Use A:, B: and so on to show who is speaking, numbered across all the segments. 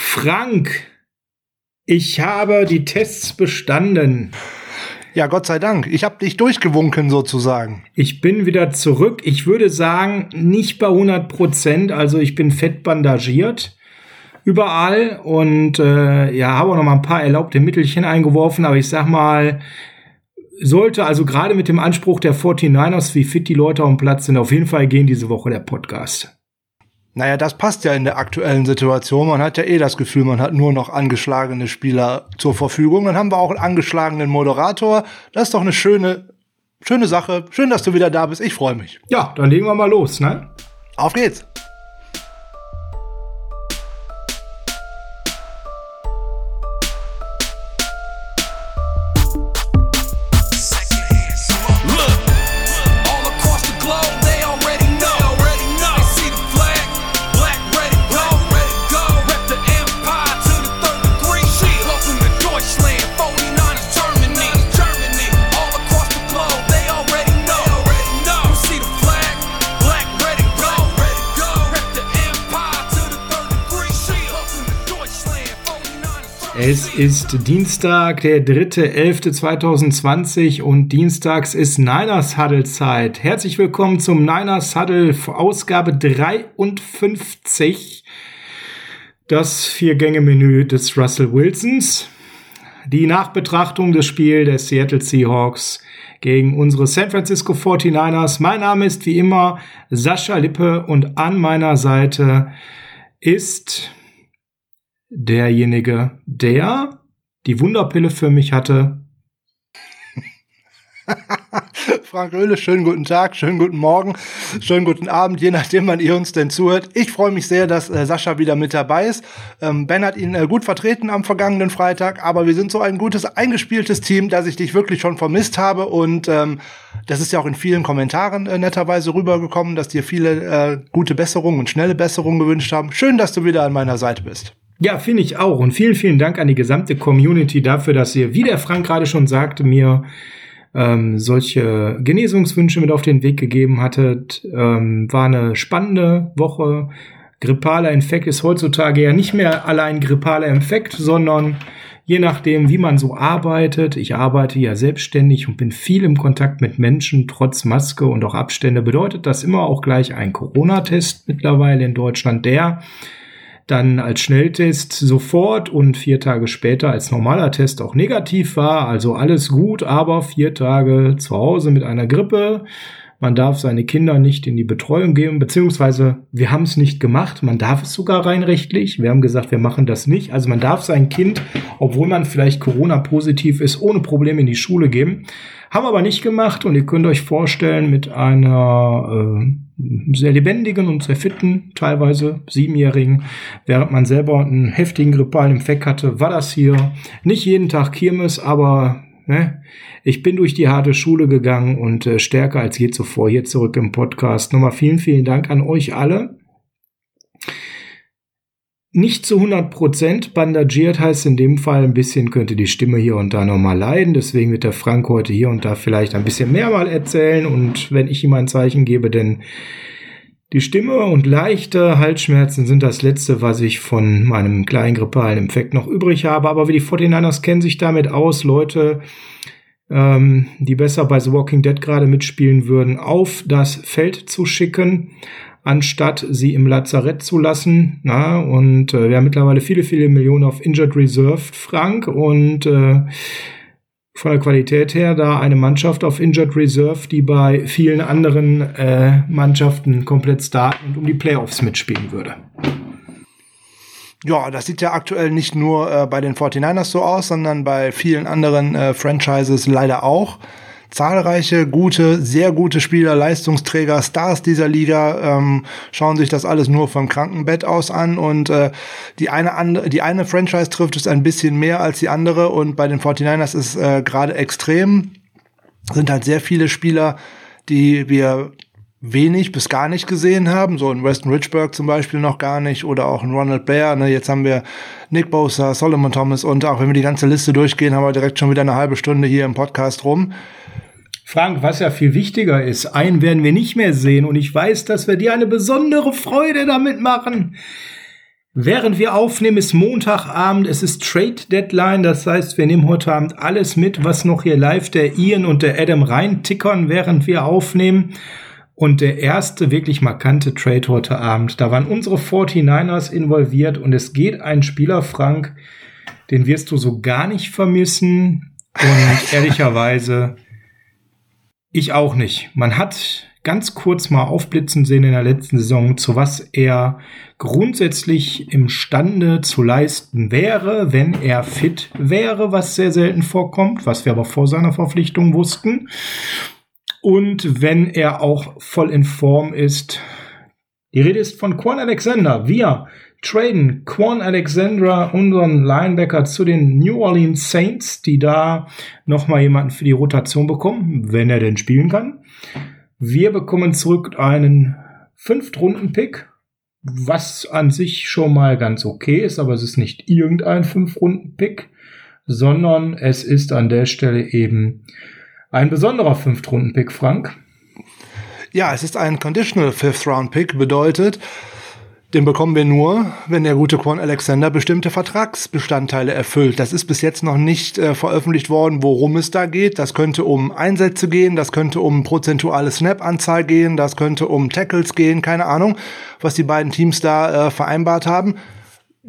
A: Frank, ich habe die Tests bestanden.
B: Ja, Gott sei Dank. Ich habe dich durchgewunken sozusagen.
A: Ich bin wieder zurück. Ich würde sagen, nicht bei 100 Prozent. Also ich bin fett bandagiert überall und äh, ja, habe auch noch mal ein paar erlaubte Mittelchen eingeworfen. Aber ich sag mal, sollte also gerade mit dem Anspruch der 49ers, wie fit die Leute auf dem Platz sind, auf jeden Fall gehen diese Woche der Podcast.
B: Naja, das passt ja in der aktuellen Situation. Man hat ja eh das Gefühl, man hat nur noch angeschlagene Spieler zur Verfügung. Dann haben wir auch einen angeschlagenen Moderator. Das ist doch eine schöne, schöne Sache. Schön, dass du wieder da bist. Ich freue mich.
A: Ja, dann legen wir mal los, ne?
B: Auf geht's.
A: Ist Dienstag, der 3.11.2020 und dienstags ist Niners Huddle Zeit. Herzlich willkommen zum Niners Huddle Ausgabe 53. Das Vier-Gänge-Menü des Russell Wilsons. Die Nachbetrachtung des Spiels der Seattle Seahawks gegen unsere San Francisco 49ers. Mein Name ist wie immer Sascha Lippe und an meiner Seite ist derjenige, der die Wunderpille für mich hatte.
B: Frank Oehle, schönen guten Tag, schönen guten Morgen, schönen guten Abend, je nachdem, wann ihr uns denn zuhört. Ich freue mich sehr, dass äh, Sascha wieder mit dabei ist. Ähm, ben hat ihn äh, gut vertreten am vergangenen Freitag, aber wir sind so ein gutes, eingespieltes Team, dass ich dich wirklich schon vermisst habe und ähm, das ist ja auch in vielen Kommentaren äh, netterweise rübergekommen, dass dir viele äh, gute Besserungen und schnelle Besserungen gewünscht haben. Schön, dass du wieder an meiner Seite bist.
A: Ja, finde ich auch. Und vielen, vielen Dank an die gesamte Community dafür, dass ihr, wie der Frank gerade schon sagte, mir ähm, solche Genesungswünsche mit auf den Weg gegeben hattet. Ähm, war eine spannende Woche. Grippaler Infekt ist heutzutage ja nicht mehr allein grippaler Infekt, sondern je nachdem, wie man so arbeitet. Ich arbeite ja selbstständig und bin viel im Kontakt mit Menschen, trotz Maske und auch Abstände, bedeutet das immer auch gleich ein Corona-Test mittlerweile in Deutschland, der dann als Schnelltest sofort und vier Tage später als normaler Test auch negativ war. Also alles gut, aber vier Tage zu Hause mit einer Grippe. Man darf seine Kinder nicht in die Betreuung geben, beziehungsweise wir haben es nicht gemacht. Man darf es sogar rein rechtlich. Wir haben gesagt, wir machen das nicht. Also man darf sein Kind, obwohl man vielleicht Corona-positiv ist, ohne Probleme in die Schule geben. Haben aber nicht gemacht und ihr könnt euch vorstellen, mit einer äh, sehr lebendigen und sehr fitten, teilweise siebenjährigen, während man selber einen heftigen grippalen Infekt hatte, war das hier nicht jeden Tag Kirmes, aber ne, ich bin durch die harte Schule gegangen und äh, stärker als je zuvor hier zurück im Podcast. Nochmal vielen, vielen Dank an euch alle nicht zu 100% bandagiert heißt in dem Fall ein bisschen könnte die Stimme hier und da nochmal leiden. Deswegen wird der Frank heute hier und da vielleicht ein bisschen mehr mal erzählen und wenn ich ihm ein Zeichen gebe, denn die Stimme und leichte Halsschmerzen sind das letzte, was ich von meinem kleinen grippalen Infekt noch übrig habe. Aber wie die 49ers kennen sich damit aus, Leute, ähm, die besser bei The Walking Dead gerade mitspielen würden, auf das Feld zu schicken anstatt sie im Lazarett zu lassen. Na, und äh, wir haben mittlerweile viele, viele Millionen auf Injured Reserved, Frank. Und äh, von der Qualität her da eine Mannschaft auf Injured Reserve, die bei vielen anderen äh, Mannschaften komplett starten und um die Playoffs mitspielen würde.
B: Ja, das sieht ja aktuell nicht nur äh, bei den 49ers so aus, sondern bei vielen anderen äh, Franchises leider auch zahlreiche gute, sehr gute Spieler, Leistungsträger, Stars dieser Liga ähm, schauen sich das alles nur vom Krankenbett aus an und äh, die eine die eine Franchise trifft es ein bisschen mehr als die andere und bei den 49ers ist äh, gerade extrem. Sind halt sehr viele Spieler, die wir wenig bis gar nicht gesehen haben, so in Weston Richburg zum Beispiel noch gar nicht oder auch in Ronald Blair. Ne? Jetzt haben wir Nick Bosa, Solomon Thomas und auch wenn wir die ganze Liste durchgehen, haben wir direkt schon wieder eine halbe Stunde hier im Podcast rum.
A: Frank, was ja viel wichtiger ist, einen werden wir nicht mehr sehen und ich weiß, dass wir dir eine besondere Freude damit machen. Während wir aufnehmen, ist Montagabend, es ist Trade Deadline, das heißt, wir nehmen heute Abend alles mit, was noch hier live der Ian und der Adam reintickern, während wir aufnehmen. Und der erste wirklich markante Trade heute Abend, da waren unsere 49ers involviert und es geht ein Spieler, Frank, den wirst du so gar nicht vermissen. Und ehrlicherweise, ich auch nicht. Man hat ganz kurz mal aufblitzen sehen in der letzten Saison, zu was er grundsätzlich imstande zu leisten wäre, wenn er fit wäre, was sehr selten vorkommt, was wir aber vor seiner Verpflichtung wussten. Und wenn er auch voll in Form ist. Die Rede ist von Quan Alexander. Wir traden Quan Alexander, unseren Linebacker, zu den New Orleans Saints, die da nochmal jemanden für die Rotation bekommen, wenn er denn spielen kann. Wir bekommen zurück einen Fünftrunden-Pick, was an sich schon mal ganz okay ist, aber es ist nicht irgendein Fünf-Runden-Pick, sondern es ist an der Stelle eben ein besonderer Fünftrunden-Pick, Frank.
B: Ja, es ist ein Conditional Fifth-Round-Pick, bedeutet, den bekommen wir nur, wenn der gute Quan Alexander bestimmte Vertragsbestandteile erfüllt. Das ist bis jetzt noch nicht äh, veröffentlicht worden, worum es da geht. Das könnte um Einsätze gehen, das könnte um prozentuale Snap-Anzahl gehen, das könnte um Tackles gehen, keine Ahnung, was die beiden Teams da äh, vereinbart haben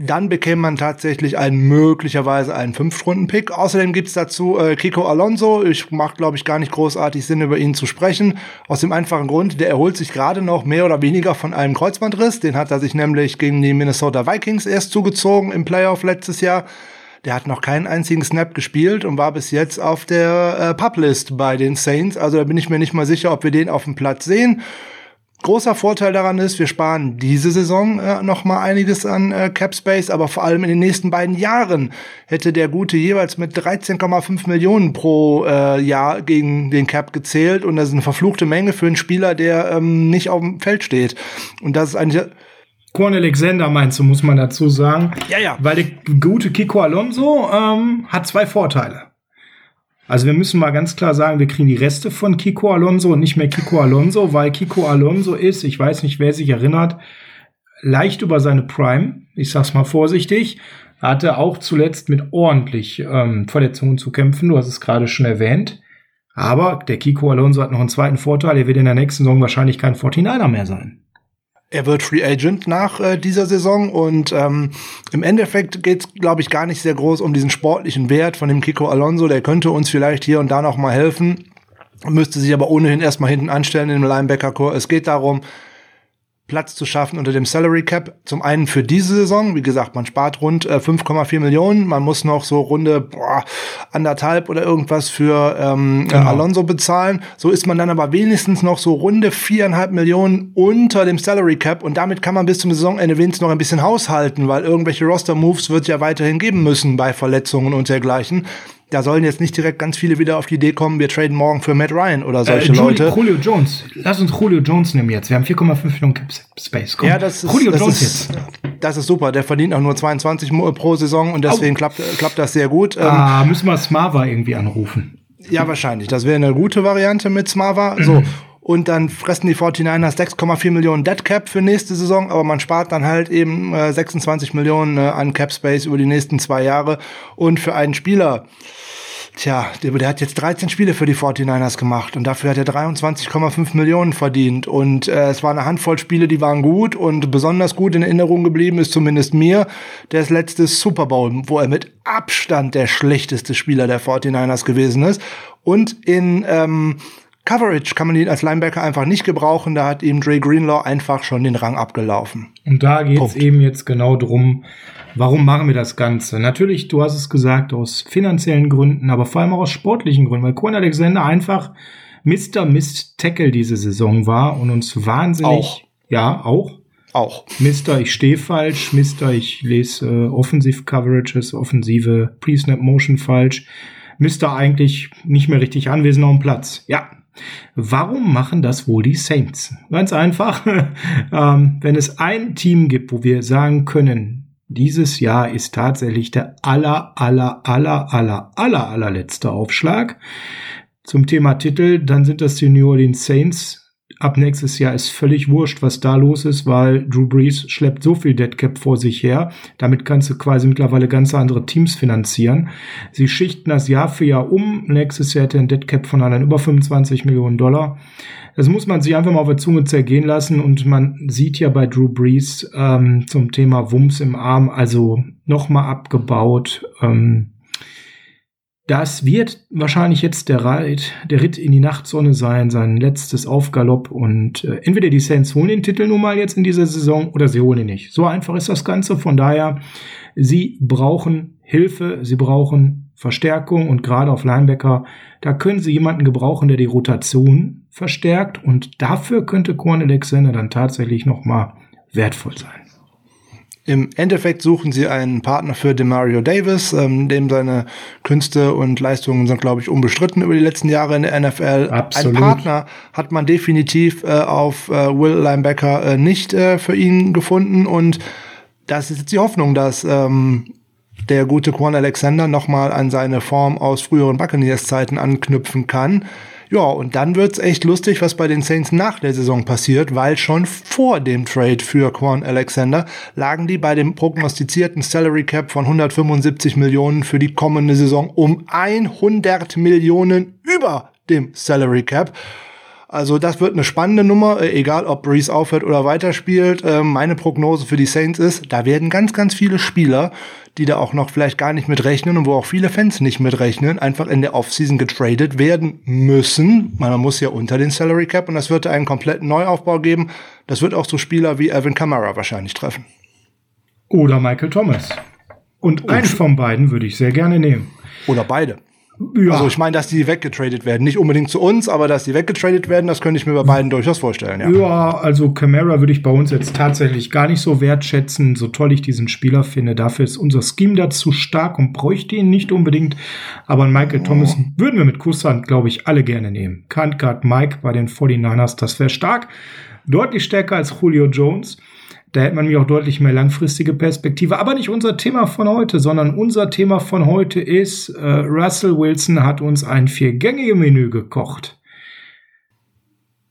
B: dann bekäme man tatsächlich einen möglicherweise einen Fünf-Runden-Pick. Außerdem gibt's dazu äh, Kiko Alonso. Ich macht, glaube ich, gar nicht großartig Sinn, über ihn zu sprechen. Aus dem einfachen Grund, der erholt sich gerade noch mehr oder weniger von einem Kreuzbandriss. Den hat er sich nämlich gegen die Minnesota Vikings erst zugezogen im Playoff letztes Jahr. Der hat noch keinen einzigen Snap gespielt und war bis jetzt auf der äh, Publist bei den Saints. Also da bin ich mir nicht mal sicher, ob wir den auf dem Platz sehen. Großer Vorteil daran ist, wir sparen diese Saison äh, noch mal einiges an äh, Cap Space, aber vor allem in den nächsten beiden Jahren hätte der Gute jeweils mit 13,5 Millionen pro äh, Jahr gegen den Cap gezählt und das ist eine verfluchte Menge für einen Spieler, der ähm, nicht auf dem Feld steht. Und das ist eigentlich
A: Quan Alexander meinst du, muss man dazu sagen.
B: Ja, ja.
A: Weil der gute Kiko Alonso ähm, hat zwei Vorteile. Also wir müssen mal ganz klar sagen, wir kriegen die Reste von Kiko Alonso und nicht mehr Kiko Alonso, weil Kiko Alonso ist, ich weiß nicht, wer sich erinnert, leicht über seine Prime. Ich sag's mal vorsichtig. Hatte auch zuletzt mit ordentlich ähm, Verletzungen zu kämpfen. Du hast es gerade schon erwähnt. Aber der Kiko Alonso hat noch einen zweiten Vorteil. Er wird in der nächsten Saison wahrscheinlich kein 49er mehr sein.
B: Er wird Free Agent nach äh, dieser Saison und ähm, im Endeffekt geht es, glaube ich, gar nicht sehr groß um diesen sportlichen Wert von dem Kiko Alonso. Der könnte uns vielleicht hier und da noch mal helfen, müsste sich aber ohnehin erstmal hinten anstellen im Linebacker-Core. Es geht darum, Platz zu schaffen unter dem Salary Cap. Zum einen für diese Saison, wie gesagt, man spart rund äh, 5,4 Millionen. Man muss noch so runde boah, anderthalb oder irgendwas für ähm, genau. Alonso bezahlen. So ist man dann aber wenigstens noch so runde viereinhalb Millionen unter dem Salary Cap und damit kann man bis zum Saisonende wenigstens noch ein bisschen haushalten, weil irgendwelche Roster-Moves wird ja weiterhin geben müssen bei Verletzungen und dergleichen da sollen jetzt nicht direkt ganz viele wieder auf die Idee kommen, wir traden morgen für Matt Ryan oder solche äh, Julie, Leute.
A: Julio Jones. Lass uns Julio Jones nehmen jetzt. Wir haben 4,5 Millionen Cap Space.
B: Komm. Ja, das ist, Julio das Jones ist, jetzt. Das ist super. Der verdient auch nur 22 pro Saison und deswegen klappt, klappt das sehr gut.
A: Ähm, ah, müssen wir Smava irgendwie anrufen.
B: Ja, wahrscheinlich. Das wäre eine gute Variante mit Smava. So. Und dann fressen die 49ers 6,4 Millionen Dead Cap für nächste Saison, aber man spart dann halt eben äh, 26 Millionen äh, an Cap Space über die nächsten zwei Jahre. Und für einen Spieler, Tja, der, der, hat jetzt 13 Spiele für die 49ers gemacht und dafür hat er 23,5 Millionen verdient. Und äh, es war eine Handvoll Spiele, die waren gut und besonders gut in Erinnerung geblieben ist zumindest mir das letzte Super Bowl, wo er mit Abstand der schlechteste Spieler der 49ers gewesen ist. Und in ähm, Coverage kann man ihn als Linebacker einfach nicht gebrauchen. Da hat ihm Dre Greenlaw einfach schon den Rang abgelaufen.
A: Und da geht es eben jetzt genau drum, warum machen wir das Ganze? Natürlich, du hast es gesagt, aus finanziellen Gründen, aber vor allem auch aus sportlichen Gründen, weil Quan Alexander einfach Mr. Mist Tackle diese Saison war und uns wahnsinnig,
B: auch.
A: ja, auch.
B: Auch.
A: Mister, ich stehe falsch. Mister, ich lese äh, Offensiv-Coverages, offensive Pre-Snap-Motion falsch. Mister eigentlich nicht mehr richtig anwesend auf dem Platz. Ja, Warum machen das wohl die Saints? Ganz einfach. ähm, wenn es ein Team gibt, wo wir sagen können, dieses Jahr ist tatsächlich der aller, aller, aller, aller, aller, allerletzte Aufschlag zum Thema Titel, dann sind das die New Orleans Saints. Ab nächstes Jahr ist völlig wurscht, was da los ist, weil Drew Brees schleppt so viel Deadcap vor sich her. Damit kannst du quasi mittlerweile ganz andere Teams finanzieren. Sie schichten das Jahr für Jahr um. Nächstes Jahr hätte ein Deadcap von anderen über 25 Millionen Dollar. Das muss man sich einfach mal auf der Zunge zergehen lassen und man sieht ja bei Drew Brees ähm, zum Thema Wumms im Arm, also nochmal abgebaut. Ähm, das wird wahrscheinlich jetzt der Ritt, der Ritt in die Nachtsonne sein, sein letztes Aufgalopp. Und äh, entweder die Saints holen den Titel nun mal jetzt in dieser Saison oder sie holen ihn nicht. So einfach ist das Ganze. Von daher, sie brauchen Hilfe, sie brauchen Verstärkung und gerade auf Linebacker, da können sie jemanden gebrauchen, der die Rotation verstärkt. Und dafür könnte Quan Alexander dann tatsächlich nochmal wertvoll sein.
B: Im Endeffekt suchen sie einen Partner für Demario Davis, ähm, dem seine Künste und Leistungen sind, glaube ich, unbestritten über die letzten Jahre in der NFL.
A: Absolut.
B: Ein Partner hat man definitiv äh, auf äh, Will Linebacker äh, nicht äh, für ihn gefunden und das ist jetzt die Hoffnung, dass ähm, der gute Quan Alexander nochmal an seine Form aus früheren Buccaneers-Zeiten anknüpfen kann. Ja, und dann wird's echt lustig, was bei den Saints nach der Saison passiert, weil schon vor dem Trade für Quan Alexander lagen die bei dem prognostizierten Salary Cap von 175 Millionen für die kommende Saison um 100 Millionen über dem Salary Cap. Also das wird eine spannende Nummer, äh, egal ob Breeze aufhört oder weiterspielt. Ähm, meine Prognose für die Saints ist, da werden ganz, ganz viele Spieler, die da auch noch vielleicht gar nicht mit rechnen und wo auch viele Fans nicht mit rechnen, einfach in der Offseason getradet werden müssen. Man muss ja unter den Salary Cap und das wird einen kompletten Neuaufbau geben. Das wird auch so Spieler wie Evan Kamara wahrscheinlich treffen.
A: Oder Michael Thomas. Und, und einen von beiden würde ich sehr gerne nehmen.
B: Oder beide. Ja. Also ich meine, dass die weggetradet werden. Nicht unbedingt zu uns, aber dass die weggetradet werden, das könnte ich mir bei beiden durchaus vorstellen. Ja,
A: ja also Camara würde ich bei uns jetzt tatsächlich gar nicht so wertschätzen, so toll ich diesen Spieler finde. Dafür ist unser Scheme dazu stark und bräuchte ihn nicht unbedingt. Aber Michael oh. Thomas würden wir mit Kusshand, glaube ich, alle gerne nehmen. Kant Guard Mike bei den 49ers, das wäre stark. Deutlich stärker als Julio Jones. Da hätte man mir auch deutlich mehr langfristige Perspektive. Aber nicht unser Thema von heute, sondern unser Thema von heute ist, äh, Russell Wilson hat uns ein Vier-Gänge-Menü gekocht.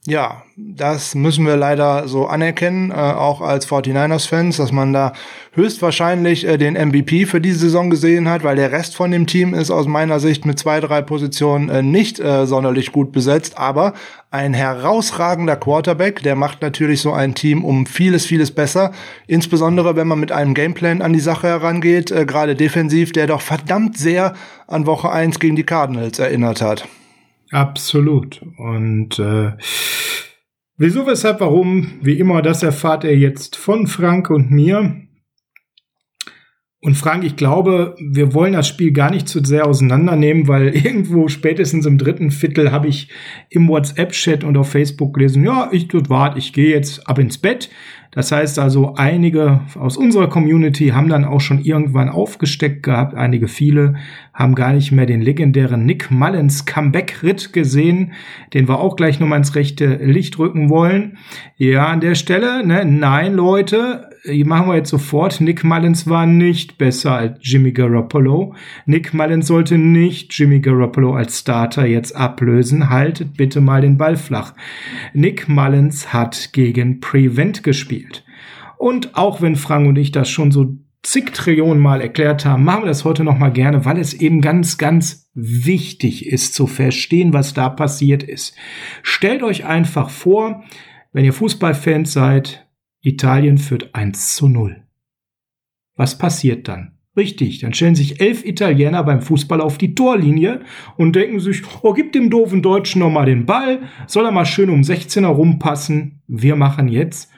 B: Ja, das müssen wir leider so anerkennen, äh, auch als 49ers-Fans, dass man da höchstwahrscheinlich äh, den MVP für diese Saison gesehen hat, weil der Rest von dem Team ist aus meiner Sicht mit zwei, drei Positionen äh, nicht äh, sonderlich gut besetzt, aber ein herausragender Quarterback, der macht natürlich so ein Team um vieles, vieles besser, insbesondere wenn man mit einem Gameplan an die Sache herangeht, äh, gerade defensiv, der doch verdammt sehr an Woche 1 gegen die Cardinals erinnert hat.
A: Absolut. Und äh, wieso, weshalb, warum, wie immer, das erfahrt ihr jetzt von Frank und mir. Und Frank, ich glaube, wir wollen das Spiel gar nicht zu sehr auseinandernehmen, weil irgendwo spätestens im dritten Viertel habe ich im WhatsApp-Chat und auf Facebook gelesen, ja, ich tut wart, ich gehe jetzt ab ins Bett. Das heißt also, einige aus unserer Community haben dann auch schon irgendwann aufgesteckt gehabt. Einige viele haben gar nicht mehr den legendären Nick Mullins Comeback-Ritt gesehen, den wir auch gleich nochmal ins rechte Licht rücken wollen. Ja, an der Stelle, ne, nein, Leute, machen wir jetzt sofort. Nick Mullins war nicht besser als Jimmy Garoppolo. Nick Mullins sollte nicht Jimmy Garoppolo als Starter jetzt ablösen. Haltet bitte mal den Ball flach. Nick Mullins hat gegen Prevent gespielt. Und auch wenn Frank und ich das schon so zig Trillionen Mal erklärt haben, machen wir das heute noch mal gerne, weil es eben ganz, ganz wichtig ist zu verstehen, was da passiert ist. Stellt euch einfach vor, wenn ihr Fußballfans seid, Italien führt 1 zu 0. Was passiert dann? Richtig, dann stellen sich elf Italiener beim Fußball auf die Torlinie und denken sich, oh, gib dem doofen Deutschen noch mal den Ball, soll er mal schön um 16 herum passen. Wir machen jetzt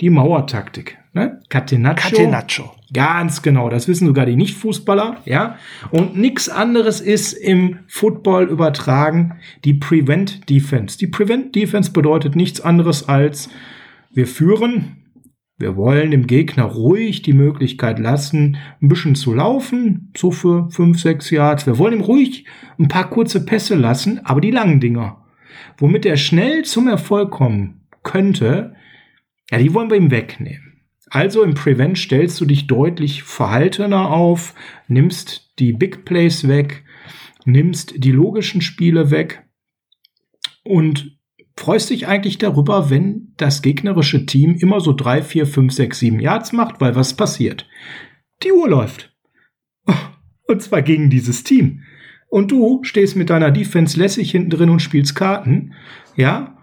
A: die Mauertaktik. Ne? Catenaccio.
B: Catenaccio.
A: Ganz genau, das wissen sogar die Nicht-Fußballer, ja. Und nichts anderes ist im Football übertragen die Prevent Defense. Die Prevent Defense bedeutet nichts anderes als wir führen, wir wollen dem Gegner ruhig die Möglichkeit lassen, ein bisschen zu laufen, so für fünf, sechs Yards. Wir wollen ihm ruhig ein paar kurze Pässe lassen, aber die langen Dinger. Womit er schnell zum Erfolg kommen könnte, ja, die wollen wir ihm wegnehmen. Also im Prevent stellst du dich deutlich verhaltener auf, nimmst die Big Plays weg, nimmst die logischen Spiele weg und freust dich eigentlich darüber, wenn das gegnerische Team immer so drei, vier, fünf, sechs, sieben Yards macht, weil was passiert? Die Uhr läuft. Und zwar gegen dieses Team. Und du stehst mit deiner Defense lässig hinten drin und spielst Karten, ja,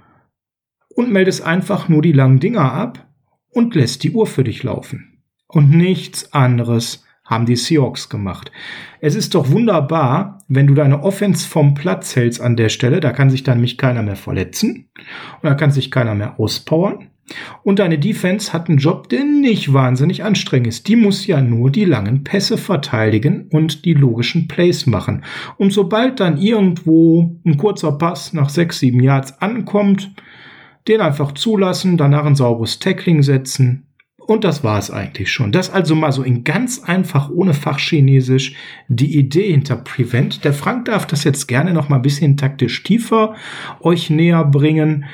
A: und meldest einfach nur die langen Dinger ab und lässt die Uhr für dich laufen. Und nichts anderes haben die Seahawks gemacht. Es ist doch wunderbar, wenn du deine Offense vom Platz hältst an der Stelle, da kann sich dann nämlich keiner mehr verletzen und da kann sich keiner mehr auspowern. Und deine Defense hat einen Job, der nicht wahnsinnig anstrengend ist. Die muss ja nur die langen Pässe verteidigen und die logischen Plays machen. Und sobald dann irgendwo ein kurzer Pass nach sechs, sieben Yards ankommt, den einfach zulassen, danach ein sauberes Tackling setzen und das war es eigentlich schon. Das also mal so in ganz einfach ohne Fachchinesisch die Idee hinter Prevent. Der Frank darf das jetzt gerne noch mal ein bisschen taktisch tiefer euch näher bringen.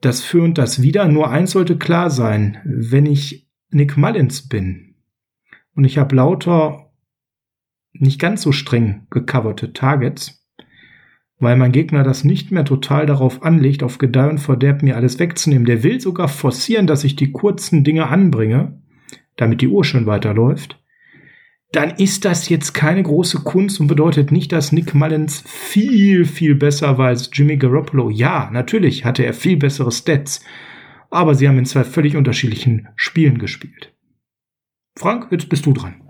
A: Das für und das wieder. Nur eins sollte klar sein. Wenn ich Nick Mullins bin und ich habe lauter nicht ganz so streng gecoverte Targets, weil mein Gegner das nicht mehr total darauf anlegt, auf Gedeih und Verderb mir alles wegzunehmen. Der will sogar forcieren, dass ich die kurzen Dinge anbringe, damit die Uhr schon weiterläuft. Dann ist das jetzt keine große Kunst und bedeutet nicht, dass Nick Mullins viel, viel besser war als Jimmy Garoppolo. Ja, natürlich hatte er viel bessere Stats, aber sie haben in zwei völlig unterschiedlichen Spielen gespielt. Frank, jetzt bist du dran.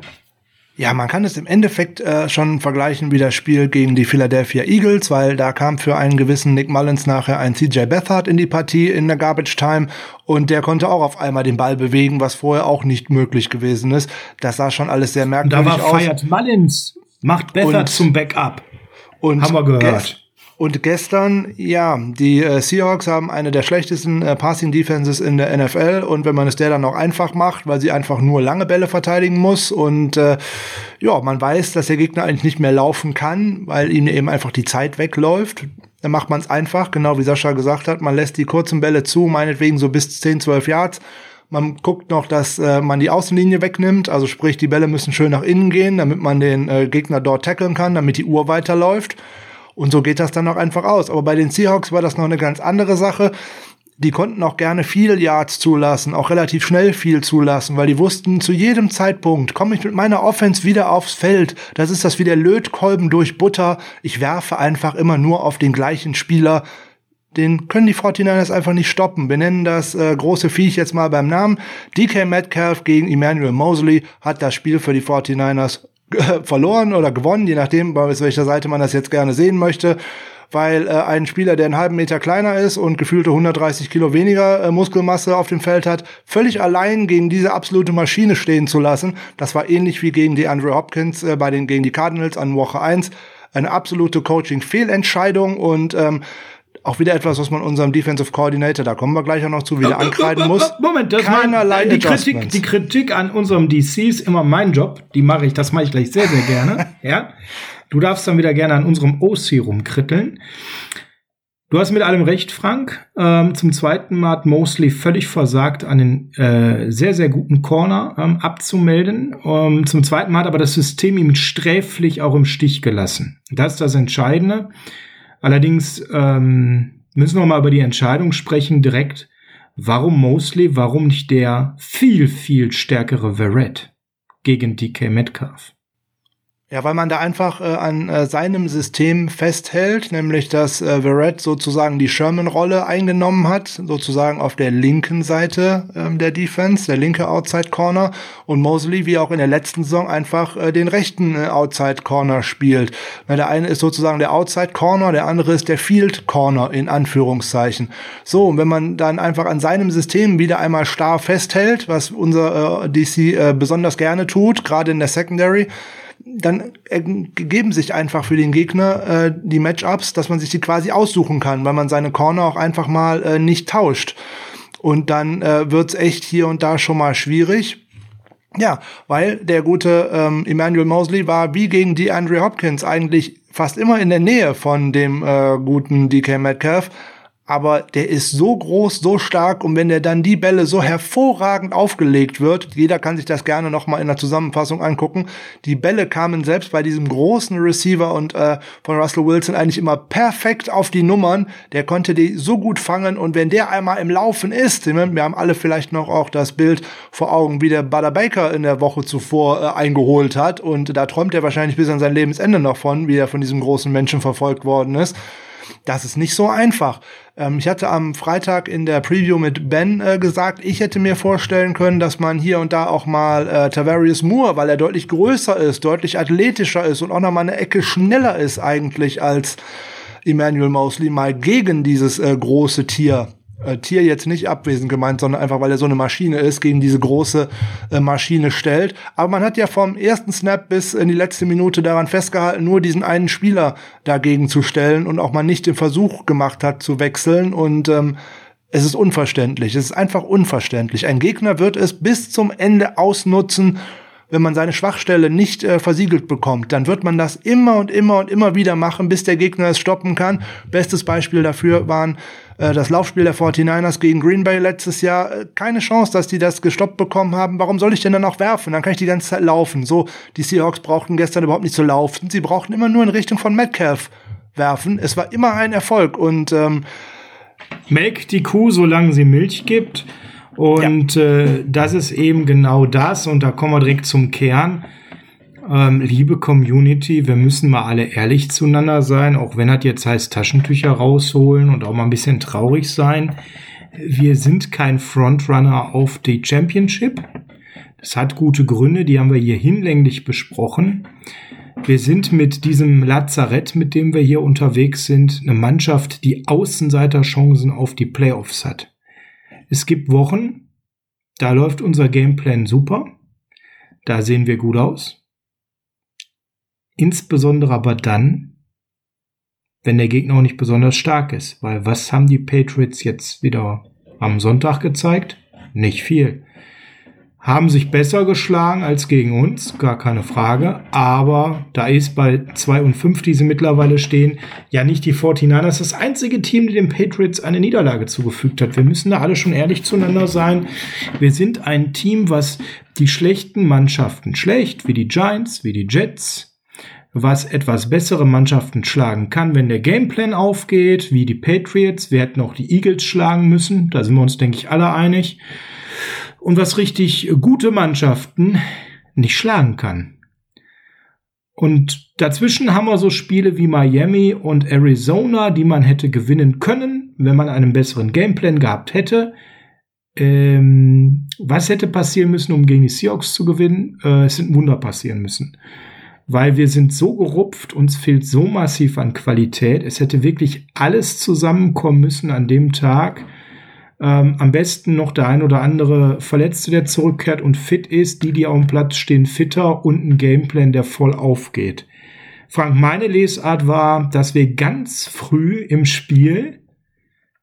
B: Ja, man kann es im Endeffekt äh, schon vergleichen wie das Spiel gegen die Philadelphia Eagles, weil da kam für einen gewissen Nick Mullins nachher ein CJ Beathard in die Partie in der Garbage Time und der konnte auch auf einmal den Ball bewegen, was vorher auch nicht möglich gewesen ist. Das sah schon alles sehr merkwürdig aus.
A: Da war feiert Mullins, macht Beathard zum Backup.
B: Und Haben wir gehört. Und gestern, ja, die äh, Seahawks haben eine der schlechtesten äh, Passing Defenses in der NFL und wenn man es der dann noch einfach macht, weil sie einfach nur lange Bälle verteidigen muss und äh, ja, man weiß, dass der Gegner eigentlich nicht mehr laufen kann, weil ihm eben einfach die Zeit wegläuft. Dann macht man es einfach, genau wie Sascha gesagt hat, man lässt die kurzen Bälle zu, meinetwegen so bis 10, 12 Yards. Man guckt noch, dass äh, man die Außenlinie wegnimmt, also sprich, die Bälle müssen schön nach innen gehen, damit man den äh, Gegner dort tackeln kann, damit die Uhr weiterläuft. Und so geht das dann auch einfach aus. Aber bei den Seahawks war das noch eine ganz andere Sache. Die konnten auch gerne viel Yards zulassen, auch relativ schnell viel zulassen, weil die wussten, zu jedem Zeitpunkt komme ich mit meiner Offense wieder aufs Feld. Das ist das wie der Lötkolben durch Butter. Ich werfe einfach immer nur auf den gleichen Spieler. Den können die 49ers einfach nicht stoppen. Wir nennen das äh, große Viech jetzt mal beim Namen. DK Metcalf gegen Emmanuel Mosley hat das Spiel für die 49ers verloren oder gewonnen, je nachdem, bei welcher Seite man das jetzt gerne sehen möchte. Weil äh, ein Spieler, der einen halben Meter kleiner ist und gefühlte 130 Kilo weniger äh, Muskelmasse auf dem Feld hat, völlig allein gegen diese absolute Maschine stehen zu lassen, das war ähnlich wie gegen die Andrew Hopkins äh, bei den gegen die Cardinals an Woche 1 eine absolute Coaching-Fehlentscheidung und ähm, auch wieder etwas, was man unserem Defensive Coordinator, da kommen wir gleich auch noch zu, wieder ankreiden muss.
A: Moment, das Keinerlei die Kritik, die Kritik an unserem DC ist immer mein Job. Die mache ich, das mache ich gleich sehr, sehr gerne. ja. Du darfst dann wieder gerne an unserem OC rumkritteln. Du hast mit allem recht, Frank. Ähm, zum zweiten Mal hat Mosley völlig versagt, einen äh, sehr, sehr guten Corner ähm, abzumelden. Ähm, zum zweiten Mal hat aber das System ihm sträflich auch im Stich gelassen. Das ist das Entscheidende. Allerdings ähm, müssen wir mal über die Entscheidung sprechen, direkt, warum Mosley, warum nicht der viel, viel stärkere Verrett gegen DK Metcalf?
B: Ja, weil man da einfach äh, an äh, seinem System festhält, nämlich dass äh, Verrett sozusagen die Sherman-Rolle eingenommen hat, sozusagen auf der linken Seite ähm, der Defense, der linke Outside Corner und Mosley, wie auch in der letzten Saison, einfach äh, den rechten äh, Outside Corner spielt. Na, der eine ist sozusagen der Outside Corner, der andere ist der Field Corner in Anführungszeichen. So, und wenn man dann einfach an seinem System wieder einmal starr festhält, was unser äh, DC äh, besonders gerne tut, gerade in der Secondary, dann ergeben sich einfach für den Gegner äh, die Matchups, dass man sich die quasi aussuchen kann, weil man seine Corner auch einfach mal äh, nicht tauscht. Und dann äh, wird's echt hier und da schon mal schwierig. Ja, weil der gute ähm, Emmanuel Mosley war wie gegen die Andre Hopkins eigentlich fast immer in der Nähe von dem äh, guten DK Metcalf. Aber der ist so groß, so stark und wenn der dann die Bälle so hervorragend aufgelegt wird, jeder kann sich das gerne nochmal in der Zusammenfassung angucken, die Bälle kamen selbst bei diesem großen Receiver und äh, von Russell Wilson eigentlich immer perfekt auf die Nummern, der konnte die so gut fangen und wenn der einmal im Laufen ist, wir haben alle vielleicht noch auch das Bild vor Augen, wie der Butter Baker in der Woche zuvor äh, eingeholt hat und da träumt er wahrscheinlich bis an sein Lebensende noch von, wie er von diesem großen Menschen verfolgt worden ist. Das ist nicht so einfach. Ähm, ich hatte am Freitag in der Preview mit Ben äh, gesagt, ich hätte mir vorstellen können, dass man hier und da auch mal äh, Tavarius Moore, weil er deutlich größer ist, deutlich athletischer ist und auch noch mal eine Ecke schneller ist eigentlich als Emmanuel Mosley, mal gegen dieses äh, große Tier äh, Tier jetzt nicht abwesend gemeint, sondern einfach, weil er so eine Maschine ist, gegen diese große äh, Maschine stellt. Aber man hat ja vom ersten Snap bis in die letzte Minute daran festgehalten, nur diesen einen Spieler dagegen zu stellen und auch mal nicht den Versuch gemacht hat zu wechseln und ähm, es ist unverständlich. Es ist einfach unverständlich. Ein Gegner wird es bis zum Ende ausnutzen, wenn man seine Schwachstelle nicht äh, versiegelt bekommt, dann wird man das immer und immer und immer wieder machen, bis der Gegner es stoppen kann. Bestes Beispiel dafür waren äh, das Laufspiel der 49ers gegen Green Bay letztes Jahr. Äh, keine Chance, dass die das gestoppt bekommen haben. Warum soll ich denn dann auch werfen? Dann kann ich die ganze Zeit laufen. So, die Seahawks brauchten gestern überhaupt nicht zu laufen. Sie brauchten immer nur in Richtung von Metcalf werfen. Es war immer ein Erfolg und ähm,
A: Melk die Kuh, solange sie Milch gibt. Und ja. äh, das ist eben genau das. Und da kommen wir direkt zum Kern. Ähm, liebe Community, wir müssen mal alle ehrlich zueinander sein, auch wenn das jetzt heißt Taschentücher rausholen und auch mal ein bisschen traurig sein. Wir sind kein Frontrunner auf die Championship. Das hat gute Gründe, die haben wir hier hinlänglich besprochen. Wir sind mit diesem Lazarett, mit dem wir hier unterwegs sind, eine Mannschaft, die Außenseiterchancen auf die Playoffs hat. Es gibt Wochen, da läuft unser Gameplan super. Da sehen wir gut aus. Insbesondere aber dann, wenn der Gegner auch nicht besonders stark ist. Weil was haben die Patriots jetzt wieder am Sonntag gezeigt? Nicht viel haben sich besser geschlagen als gegen uns, gar keine Frage. Aber da ist bei 2 und 5, die sie mittlerweile stehen, ja nicht die 49ers das einzige Team, die den Patriots eine Niederlage zugefügt hat. Wir müssen da alle schon ehrlich zueinander sein. Wir sind ein Team, was die schlechten Mannschaften schlecht, wie die Giants, wie die Jets, was etwas bessere Mannschaften schlagen kann, wenn der Gameplan aufgeht, wie die Patriots. Wir hätten auch die Eagles schlagen müssen. Da sind wir uns, denke ich, alle einig und was richtig gute Mannschaften nicht schlagen kann. Und dazwischen haben wir so Spiele wie Miami und Arizona, die man hätte gewinnen können, wenn man einen besseren Gameplan gehabt hätte. Ähm, was hätte passieren müssen, um gegen die Seahawks zu gewinnen? Äh, es sind Wunder passieren müssen. Weil wir sind so gerupft, uns fehlt so massiv an Qualität. Es hätte wirklich alles zusammenkommen müssen an dem Tag, ähm, am besten noch der ein oder andere Verletzte, der zurückkehrt und fit ist. Die, die auf dem Platz stehen, fitter und ein Gameplan, der voll aufgeht. Frank, meine Lesart war, dass wir ganz früh im Spiel,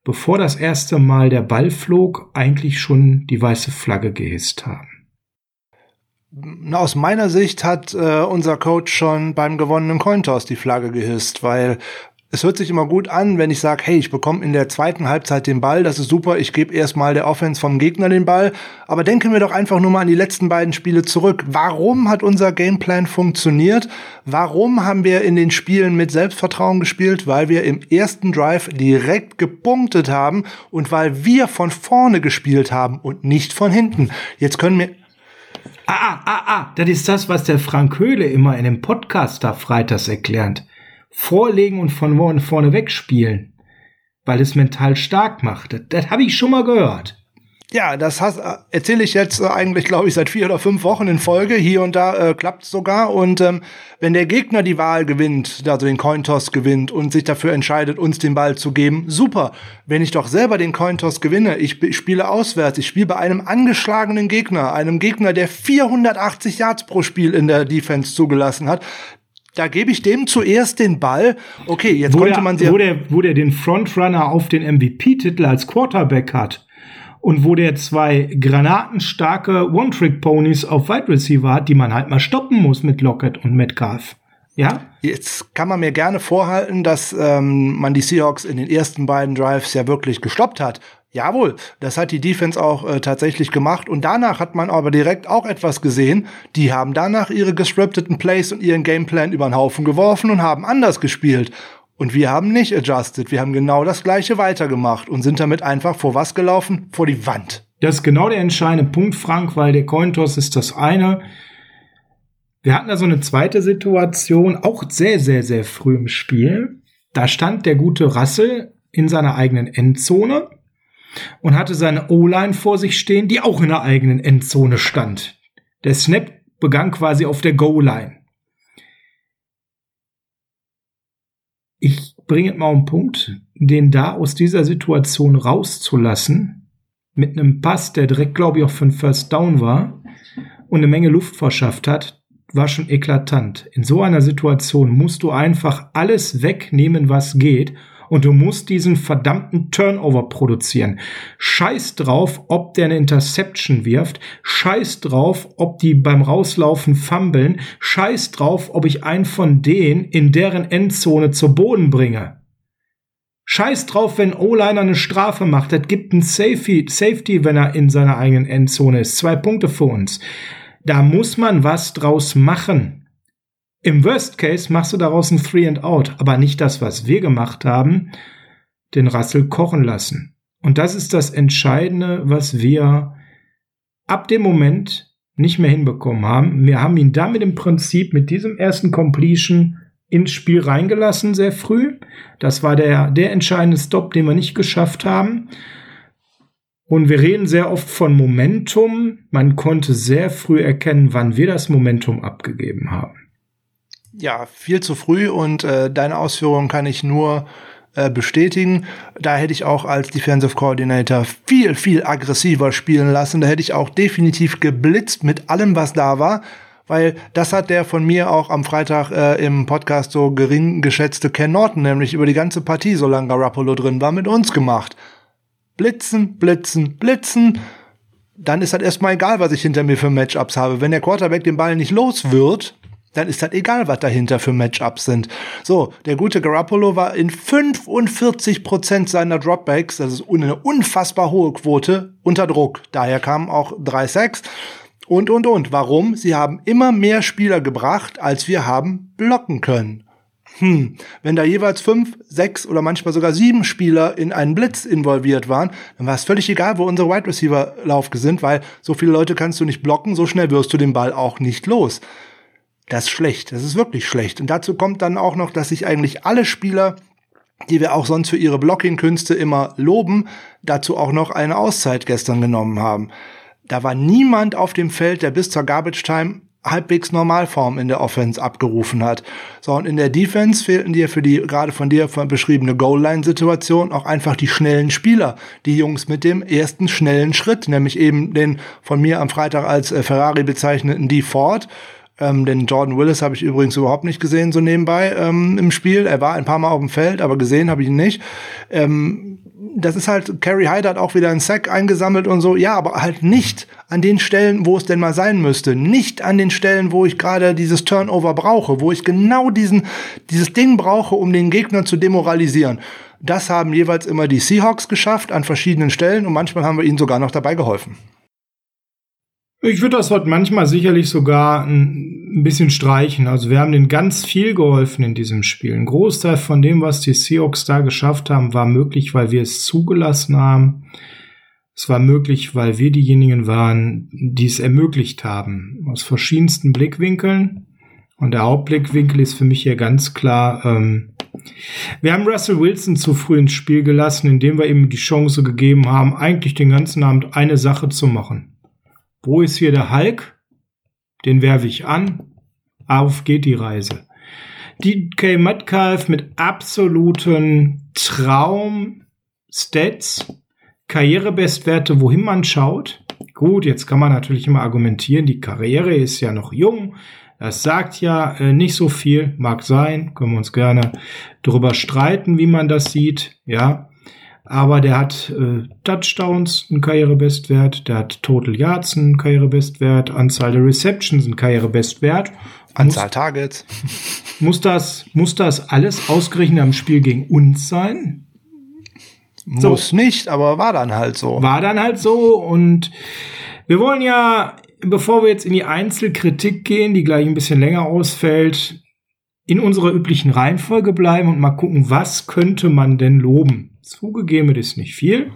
A: bevor das erste Mal der Ball flog, eigentlich schon die weiße Flagge gehisst haben.
B: Aus meiner Sicht hat äh, unser Coach schon beim gewonnenen Cointoss die Flagge gehisst, weil es hört sich immer gut an, wenn ich sage, hey, ich bekomme in der zweiten Halbzeit den Ball, das ist super, ich gebe erstmal der Offense vom Gegner den Ball. Aber denken wir doch einfach nur mal an die letzten beiden Spiele zurück. Warum hat unser Gameplan funktioniert? Warum haben wir in den Spielen mit Selbstvertrauen gespielt? Weil wir im ersten Drive direkt gepunktet haben und weil wir von vorne gespielt haben und nicht von hinten. Jetzt können wir
A: Ah, ah, ah, ah, das ist das, was der Frank Höhle immer in dem Podcast da freitags erklärt vorlegen und von vorne wegspielen, weil es mental stark macht. Das, das habe ich schon mal gehört.
B: Ja, das erzähle ich jetzt äh, eigentlich, glaube ich, seit vier oder fünf Wochen in Folge. Hier und da äh, klappt sogar. Und ähm, wenn der Gegner die Wahl gewinnt, also den Cointoss gewinnt und sich dafür entscheidet, uns den Ball zu geben, super. Wenn ich doch selber den Cointoss gewinne, ich, ich spiele auswärts, ich spiele bei einem angeschlagenen Gegner, einem Gegner, der 480 Yards pro Spiel in der Defense zugelassen hat, da gebe ich dem zuerst den Ball. Okay, jetzt wo konnte
A: der,
B: man
A: sie. Wo der, wo der den Frontrunner auf den MVP-Titel als Quarterback hat und wo der zwei granatenstarke One-Trick-Ponys auf Wide Receiver hat, die man halt mal stoppen muss mit Lockett und Metcalf. Ja?
B: Jetzt kann man mir gerne vorhalten, dass ähm, man die Seahawks in den ersten beiden Drives ja wirklich gestoppt hat. Jawohl, das hat die Defense auch äh, tatsächlich gemacht und danach hat man aber direkt auch etwas gesehen. Die haben danach ihre gescripteten Plays und ihren Gameplan über den Haufen geworfen und haben anders gespielt. Und wir haben nicht adjusted. Wir haben genau das gleiche weitergemacht und sind damit einfach vor was gelaufen? Vor die Wand.
A: Das ist genau der entscheidende Punkt, Frank, weil der Cointos ist das eine. Wir hatten da so eine zweite Situation, auch sehr, sehr, sehr früh im Spiel. Da stand der gute Russell in seiner eigenen Endzone und hatte seine O-Line vor sich stehen, die auch in der eigenen Endzone stand. Der Snap begann quasi auf der Goal-Line. Ich bringe mal einen Punkt, den da aus dieser Situation rauszulassen, mit einem Pass, der direkt, glaube ich, auch für ein First Down war und eine Menge Luft verschafft hat, war schon eklatant. In so einer Situation musst du einfach alles wegnehmen, was geht und du musst diesen verdammten Turnover produzieren. Scheiß drauf, ob der eine Interception wirft. Scheiß drauf, ob die beim Rauslaufen fummeln. Scheiß drauf, ob ich einen von denen in deren Endzone zu Boden bringe. Scheiß drauf, wenn O-Liner eine Strafe macht. Das gibt ein Safety, Safety, wenn er in seiner eigenen Endzone ist. Zwei Punkte für uns. Da muss man was draus machen. Im Worst Case machst du daraus ein Three and Out, aber nicht das, was wir gemacht haben, den Rassel kochen lassen. Und das ist das Entscheidende, was wir ab dem Moment nicht mehr hinbekommen haben. Wir haben ihn damit im Prinzip mit diesem ersten Completion ins Spiel reingelassen, sehr früh. Das war der, der entscheidende Stop, den wir nicht geschafft haben. Und wir reden sehr oft von Momentum. Man konnte sehr früh erkennen, wann wir das Momentum abgegeben haben
B: ja, viel zu früh und äh, deine Ausführungen kann ich nur äh, bestätigen. Da hätte ich auch als Defensive Coordinator viel, viel aggressiver spielen lassen. Da hätte ich auch definitiv geblitzt mit allem, was da war. Weil das hat der von mir auch am Freitag äh, im Podcast so gering geschätzte Ken Norton, nämlich über die ganze Partie, solange Garoppolo drin war, mit uns gemacht. Blitzen, blitzen, blitzen. Dann ist halt erstmal egal, was ich hinter mir für Matchups habe. Wenn der Quarterback den Ball nicht los wird, dann ist das egal, was dahinter für Matchups sind. So, der gute Garoppolo war in 45 Prozent seiner Dropbacks, das ist eine unfassbar hohe Quote, unter Druck. Daher kamen auch drei Sacks. Und, und, und. Warum? Sie haben immer mehr Spieler gebracht, als wir haben blocken können. Hm, wenn da jeweils fünf, sechs oder manchmal sogar sieben Spieler in einen Blitz involviert waren, dann war es völlig egal, wo unsere Wide Receiver Laufe sind, weil so viele Leute kannst du nicht blocken, so schnell wirst du den Ball auch nicht los. Das ist schlecht. Das ist wirklich schlecht. Und dazu kommt dann auch noch, dass sich eigentlich alle Spieler, die wir auch sonst für ihre Blocking-Künste immer loben, dazu auch noch eine Auszeit gestern genommen haben. Da war niemand auf dem Feld, der bis zur Garbage Time halbwegs Normalform in der Offense abgerufen hat. So, und in der Defense fehlten dir für die gerade von dir beschriebene Goal-Line-Situation auch einfach die schnellen Spieler. Die Jungs mit dem ersten schnellen Schritt, nämlich eben den von mir am Freitag als äh, Ferrari bezeichneten D. Ford, ähm, den Jordan Willis habe ich übrigens überhaupt nicht gesehen, so nebenbei ähm, im Spiel. Er war ein paar Mal auf dem Feld, aber gesehen habe ich ihn nicht. Ähm, das ist halt, Carrie Hyde hat auch wieder einen Sack eingesammelt und so. Ja, aber halt nicht an den Stellen, wo es denn mal sein müsste. Nicht an den Stellen, wo ich gerade dieses Turnover brauche, wo ich genau diesen, dieses Ding brauche, um den Gegner zu demoralisieren. Das haben jeweils immer die Seahawks geschafft an verschiedenen Stellen und manchmal haben wir ihnen sogar noch dabei geholfen.
A: Ich würde das heute manchmal sicherlich sogar ein bisschen streichen. Also wir haben denen ganz viel geholfen in diesem Spiel. Ein Großteil von dem, was die Seahawks da geschafft haben, war möglich, weil wir es zugelassen haben. Es war möglich, weil wir diejenigen waren, die es ermöglicht haben. Aus verschiedensten Blickwinkeln. Und der Hauptblickwinkel ist für mich hier ganz klar, ähm, wir haben Russell Wilson zu früh ins Spiel gelassen, indem wir ihm die Chance gegeben haben, eigentlich den ganzen Abend eine Sache zu machen wo ist hier der Hulk? Den werfe ich an. Auf geht die Reise. DK Metcalf mit absoluten Traum-Stats, Karrierebestwerte, wohin man schaut. Gut, jetzt kann man natürlich immer argumentieren, die Karriere ist ja noch jung. Das sagt ja äh, nicht so viel, mag sein, können wir uns gerne darüber streiten, wie man das sieht, ja aber der hat äh, Touchdowns, einen Karrierebestwert, der hat Total Yards, einen Karrierebestwert, Anzahl der Receptions, einen Karrierebestwert.
B: Anzahl muss, Targets.
A: Muss das, muss das alles ausgerechnet am Spiel gegen uns sein?
B: Muss so. nicht, aber war dann halt so.
A: War dann halt so und wir wollen ja, bevor wir jetzt in die Einzelkritik gehen, die gleich ein bisschen länger ausfällt, in unserer üblichen Reihenfolge bleiben und mal gucken, was könnte man denn loben. Zugegeben ist nicht viel.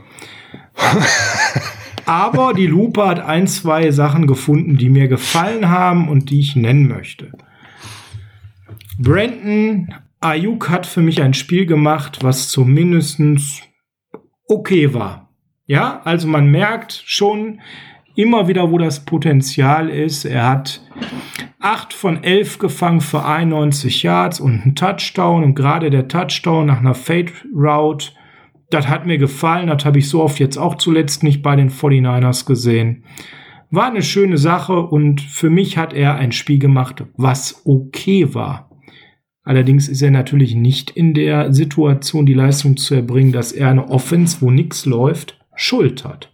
A: Aber die Lupe hat ein, zwei Sachen gefunden, die mir gefallen haben und die ich nennen möchte. Brandon Ayuk hat für mich ein Spiel gemacht, was zumindest okay war. Ja, also man merkt schon immer wieder, wo das Potenzial ist. Er hat 8 von 11 gefangen für 91 Yards und einen Touchdown. Und gerade der Touchdown nach einer Fade Route, das hat mir gefallen. Das habe ich so oft jetzt auch zuletzt nicht bei den 49ers gesehen. War eine schöne Sache und für mich hat er ein Spiel gemacht, was okay war. Allerdings ist er natürlich nicht in der Situation, die Leistung zu erbringen, dass er eine Offense, wo nichts läuft, Schuld hat.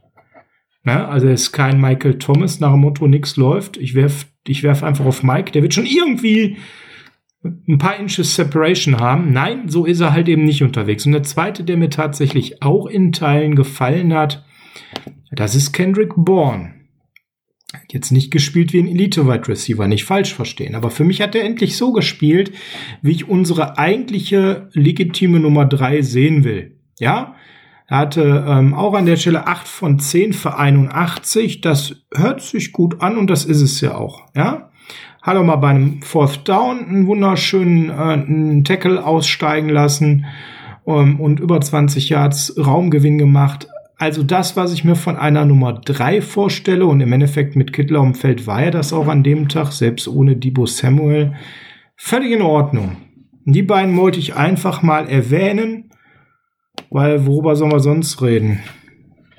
A: Na, also er ist kein Michael Thomas nach dem Motto, nichts läuft. Ich werf, ich werf einfach auf Mike, der wird schon irgendwie ein paar Inches Separation haben. Nein, so ist er halt eben nicht unterwegs. Und der zweite, der mir tatsächlich auch in Teilen gefallen hat, das ist Kendrick Bourne. Jetzt nicht gespielt wie ein Elite-Wide Receiver, nicht falsch verstehen. Aber für mich hat er endlich so gespielt, wie ich unsere eigentliche legitime Nummer drei sehen will. Ja, er hatte ähm, auch an der Stelle 8 von 10 für 81. Das hört sich gut an und das ist es ja auch. Ja, hat auch mal bei einem Fourth Down einen wunderschönen äh, einen Tackle aussteigen lassen ähm, und über 20 Yards Raumgewinn gemacht. Also das, was ich mir von einer Nummer 3 vorstelle und im Endeffekt mit Kittler um Feld war ja das auch an dem Tag, selbst ohne Debo Samuel, völlig in Ordnung. Die beiden wollte ich einfach mal erwähnen weil worüber sollen wir sonst reden?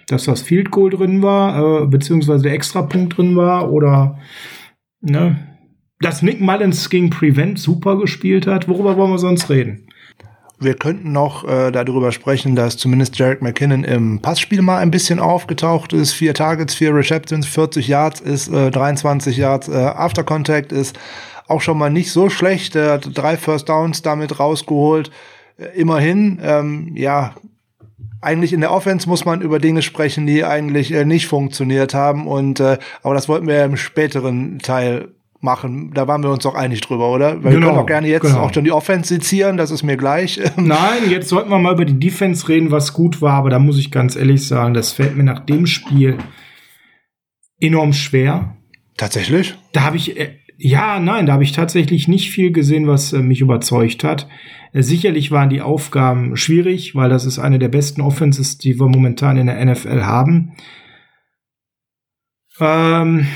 A: Dass das Field Goal drin war, äh, beziehungsweise der Extrapunkt drin war oder ne? Dass Nick Mullins gegen Prevent super gespielt hat, worüber wollen wir sonst reden?
B: Wir könnten noch äh, darüber sprechen, dass zumindest Jarek McKinnon im Passspiel mal ein bisschen aufgetaucht ist. Vier Targets, vier Receptions, 40 Yards ist äh, 23 Yards äh, After Contact ist auch schon mal nicht so schlecht. Er hat drei First Downs damit rausgeholt. Äh, immerhin, ähm, ja, eigentlich in der Offense muss man über Dinge sprechen, die eigentlich äh, nicht funktioniert haben. Und äh, aber das wollten wir im späteren Teil machen. Da waren wir uns doch einig drüber, oder? Weil genau, wir können auch gerne jetzt genau. auch schon die Offense sezieren, das ist mir gleich.
A: Nein, jetzt sollten wir mal über die Defense reden, was gut war, aber da muss ich ganz ehrlich sagen, das fällt mir nach dem Spiel enorm schwer.
B: Tatsächlich?
A: Da habe ich äh, ja, nein, da habe ich tatsächlich nicht viel gesehen, was äh, mich überzeugt hat. Äh, sicherlich waren die Aufgaben schwierig, weil das ist eine der besten Offenses, die wir momentan in der NFL haben. Ähm,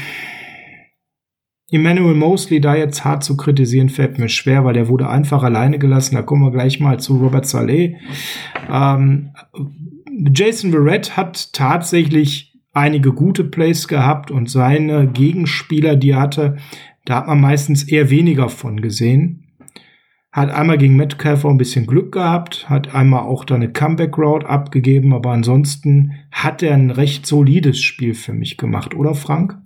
A: Emmanuel Mosley da jetzt hart zu kritisieren, fällt mir schwer, weil der wurde einfach alleine gelassen. Da kommen wir gleich mal zu Robert Saleh. Ähm, Jason Verrett hat tatsächlich einige gute Plays gehabt und seine Gegenspieler, die er hatte, da hat man meistens eher weniger von gesehen. Hat einmal gegen Metcalf auch ein bisschen Glück gehabt, hat einmal auch da eine Comeback-Route abgegeben, aber ansonsten hat er ein recht solides Spiel für mich gemacht, oder Frank?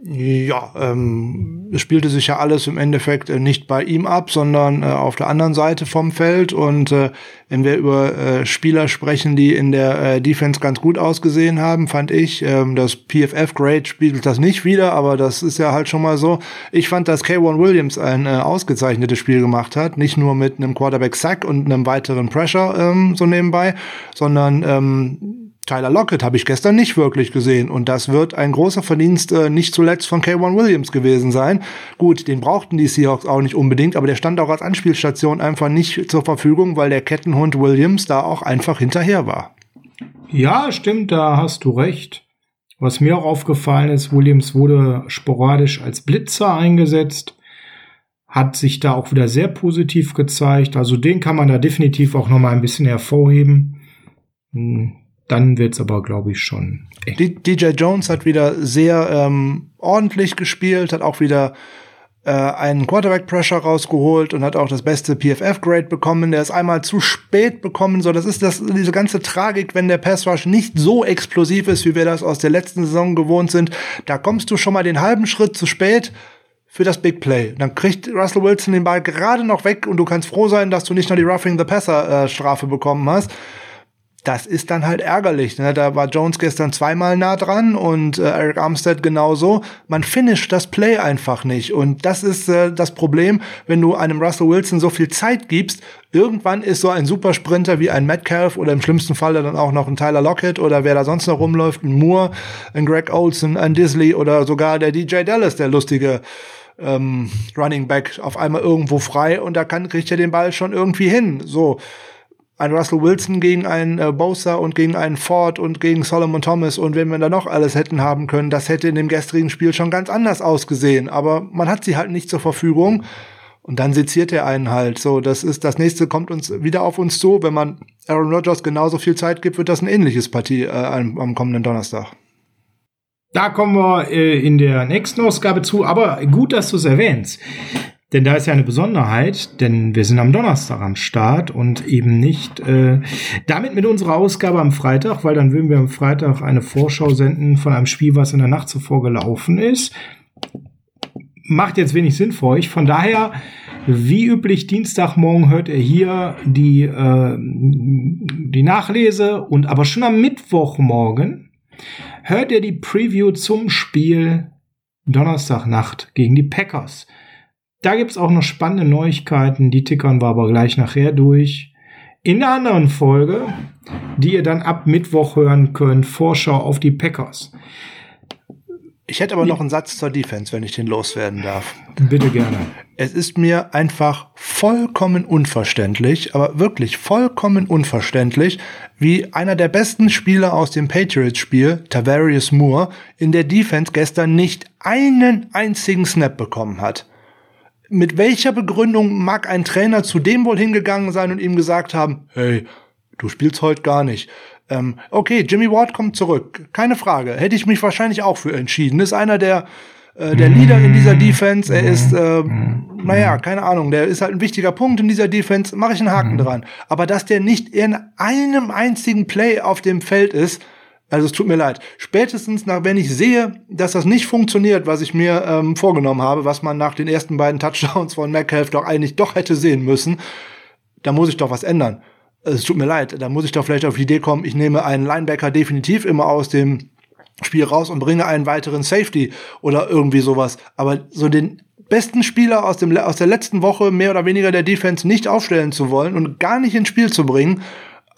B: Ja, ähm, es spielte sich ja alles im Endeffekt äh, nicht bei ihm ab, sondern äh, auf der anderen Seite vom Feld. Und äh, wenn wir über äh, Spieler sprechen, die in der äh, Defense ganz gut ausgesehen haben, fand ich, ähm, das PFF-Grade spiegelt das nicht wieder, aber das ist ja halt schon mal so. Ich fand, dass K1 Williams ein äh, ausgezeichnetes Spiel gemacht hat, nicht nur mit einem Quarterback-Sack und einem weiteren Pressure ähm, so nebenbei, sondern ähm, Tyler Lockett habe ich gestern nicht wirklich gesehen und das wird ein großer Verdienst äh, nicht zuletzt von K1 Williams gewesen sein. Gut, den brauchten die Seahawks auch nicht unbedingt, aber der stand auch als Anspielstation einfach nicht zur Verfügung, weil der Kettenhund Williams da auch einfach hinterher war.
A: Ja, stimmt, da hast du recht. Was mir auch aufgefallen ist, Williams wurde sporadisch als Blitzer eingesetzt, hat sich da auch wieder sehr positiv gezeigt. Also den kann man da definitiv auch noch mal ein bisschen hervorheben. Hm, dann wird's aber, glaube ich, schon.
B: Eng. DJ Jones hat wieder sehr ähm, ordentlich gespielt, hat auch wieder äh, einen Quarterback-Pressure rausgeholt und hat auch das beste PFF-Grade bekommen. Der ist einmal zu spät bekommen. So, das ist das, diese ganze Tragik, wenn der Pass-Rush nicht so explosiv ist, wie wir das aus der letzten Saison gewohnt sind. Da kommst du schon mal den halben Schritt zu spät für das Big Play. Dann kriegt Russell Wilson den Ball gerade noch weg und du kannst froh sein, dass du nicht nur die Roughing the Passer äh, Strafe bekommen hast. Das ist dann halt ärgerlich. Ne? Da war Jones gestern zweimal nah dran und äh, Eric Armstead genauso. Man finisht das Play einfach nicht. Und das ist äh, das Problem, wenn du einem Russell Wilson so viel Zeit gibst. Irgendwann ist so ein Supersprinter wie ein Metcalf oder im schlimmsten Falle dann auch noch ein Tyler Lockett oder wer da sonst noch rumläuft, ein Moore, ein Greg Olson, ein Disley oder sogar der DJ Dallas, der lustige ähm, Running Back auf einmal irgendwo frei und da kann, kriegt er den Ball schon irgendwie hin. So. Ein Russell Wilson gegen einen äh, Bosa und gegen einen Ford und gegen Solomon Thomas und wenn wir da noch alles hätten haben können, das hätte in dem gestrigen Spiel schon ganz anders ausgesehen. Aber man hat sie halt nicht zur Verfügung. Und dann seziert er einen halt. So, das ist das nächste kommt uns wieder auf uns zu. Wenn man Aaron Rodgers genauso viel Zeit gibt, wird das ein ähnliches Partie äh, am, am kommenden Donnerstag.
A: Da kommen wir äh, in der nächsten Ausgabe zu, aber gut, dass du es erwähnst. Denn da ist ja eine Besonderheit, denn wir sind am Donnerstag am Start und eben nicht äh, damit mit unserer Ausgabe am Freitag, weil dann würden wir am Freitag eine Vorschau senden von einem Spiel, was in der Nacht zuvor gelaufen ist. Macht jetzt wenig Sinn für euch. Von daher, wie üblich, Dienstagmorgen hört ihr hier die, äh, die Nachlese und aber schon am Mittwochmorgen hört ihr die Preview zum Spiel Donnerstagnacht gegen die Packers. Da gibt es auch noch spannende Neuigkeiten, die tickern wir aber gleich nachher durch. In der anderen Folge, die ihr dann ab Mittwoch hören könnt, Vorschau auf die Packers.
B: Ich hätte aber noch einen Satz zur Defense, wenn ich den loswerden darf.
A: Bitte gerne.
B: Es ist mir einfach vollkommen unverständlich, aber wirklich vollkommen unverständlich, wie einer der besten Spieler aus dem Patriots-Spiel, Tavarius Moore, in der Defense gestern nicht einen einzigen Snap bekommen hat. Mit welcher Begründung mag ein Trainer zu dem wohl hingegangen sein und ihm gesagt haben, hey, du spielst heute gar nicht. Ähm, okay, Jimmy Ward kommt zurück. Keine Frage. Hätte ich mich wahrscheinlich auch für entschieden. Ist einer der, äh, der Leader in dieser Defense. Er ist, äh, naja, keine Ahnung, der ist halt ein wichtiger Punkt in dieser Defense. Mache ich einen Haken mhm. dran. Aber dass der nicht in einem einzigen Play auf dem Feld ist, also es tut mir leid. Spätestens nach, wenn ich sehe, dass das nicht funktioniert, was ich mir ähm, vorgenommen habe, was man nach den ersten beiden Touchdowns von Metcalf doch eigentlich doch hätte sehen müssen, da muss ich doch was ändern es tut mir leid, da muss ich doch vielleicht auf die Idee kommen, ich nehme einen Linebacker definitiv immer aus dem Spiel raus und bringe einen weiteren Safety oder irgendwie sowas. Aber so den besten Spieler aus, dem, aus der letzten Woche mehr oder weniger der Defense nicht aufstellen zu wollen und gar nicht ins Spiel zu bringen,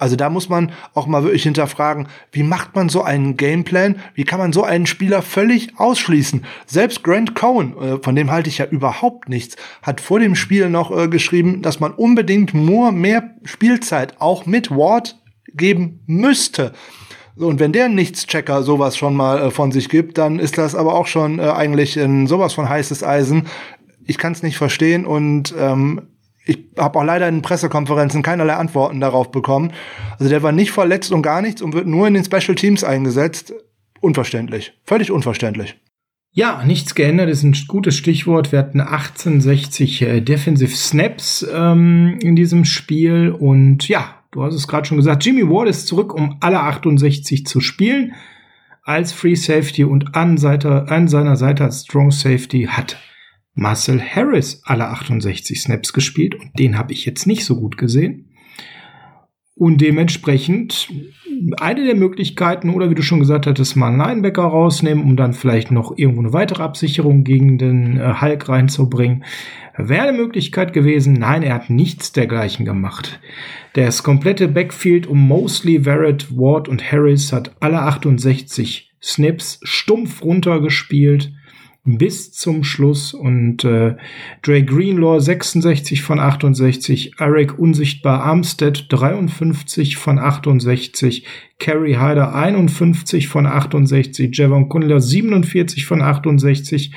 B: also da muss man auch mal wirklich hinterfragen, wie macht man so einen Gameplan? Wie kann man so einen Spieler völlig ausschließen? Selbst Grant Cohen, äh, von dem halte ich ja überhaupt nichts, hat vor dem Spiel noch äh, geschrieben, dass man unbedingt nur mehr Spielzeit auch mit Ward geben müsste. Und wenn der Nichtschecker sowas schon mal äh, von sich gibt, dann ist das aber auch schon eigentlich in sowas von heißes Eisen. Ich kann es nicht verstehen und ähm, ich habe auch leider in Pressekonferenzen keinerlei Antworten darauf bekommen. Also der war nicht verletzt und gar nichts und wird nur in den Special Teams eingesetzt. Unverständlich. Völlig unverständlich.
A: Ja, nichts geändert ist ein gutes Stichwort. Wir hatten 1860 äh, Defensive Snaps ähm, in diesem Spiel und ja, du hast es gerade schon gesagt, Jimmy Ward ist zurück, um alle 68 zu spielen als Free Safety und an, Seite, an seiner Seite als Strong Safety hat Marcel Harris alle 68 Snaps gespielt und den habe ich jetzt nicht so gut gesehen. Und dementsprechend eine der Möglichkeiten, oder wie du schon gesagt hattest, mal einen Linebacker rausnehmen, um dann vielleicht noch irgendwo eine weitere Absicherung gegen den äh, Hulk reinzubringen, wäre eine Möglichkeit gewesen. Nein, er hat nichts dergleichen gemacht. Das komplette Backfield um Mosley, Verrett, Ward und Harris hat alle 68 Snaps stumpf runtergespielt bis zum Schluss. Und äh, Dre Greenlaw 66 von 68, Eric Unsichtbar Armstead 53 von 68, Kerry Hyder 51 von 68, Javon Kunler 47 von 68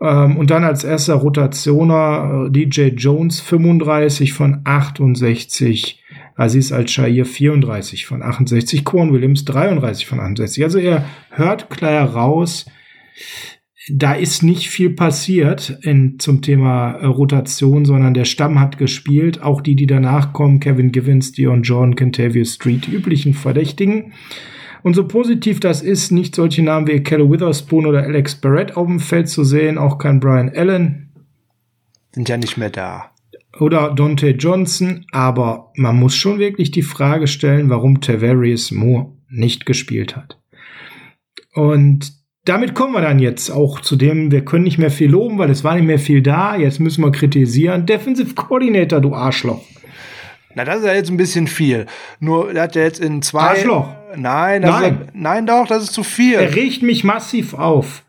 A: ähm, und dann als erster Rotationer äh, DJ Jones 35 von 68, Aziz Al-Shair 34 von 68, Quan Williams 33 von 68. Also er hört klar raus, da ist nicht viel passiert in, zum Thema äh, Rotation, sondern der Stamm hat gespielt. Auch die, die danach kommen, Kevin Givens, Dion John, Kentavious Street, die üblichen Verdächtigen. Und so positiv das ist, nicht solche Namen wie Kelly Witherspoon oder Alex Barrett auf dem Feld zu sehen, auch kein Brian Allen.
B: Sind ja nicht mehr da.
A: Oder Dante Johnson, aber man muss schon wirklich die Frage stellen, warum Tavarius Moore nicht gespielt hat. Und damit kommen wir dann jetzt auch zu dem, wir können nicht mehr viel loben, weil es war nicht mehr viel da. Jetzt müssen wir kritisieren. Defensive Coordinator, du Arschloch.
B: Na, das ist ja jetzt ein bisschen viel. Nur, er hat ja jetzt in zwei.
A: Arschloch.
B: Nein,
A: nein.
B: Ist, nein, doch, das ist zu viel.
A: Er regt mich massiv auf.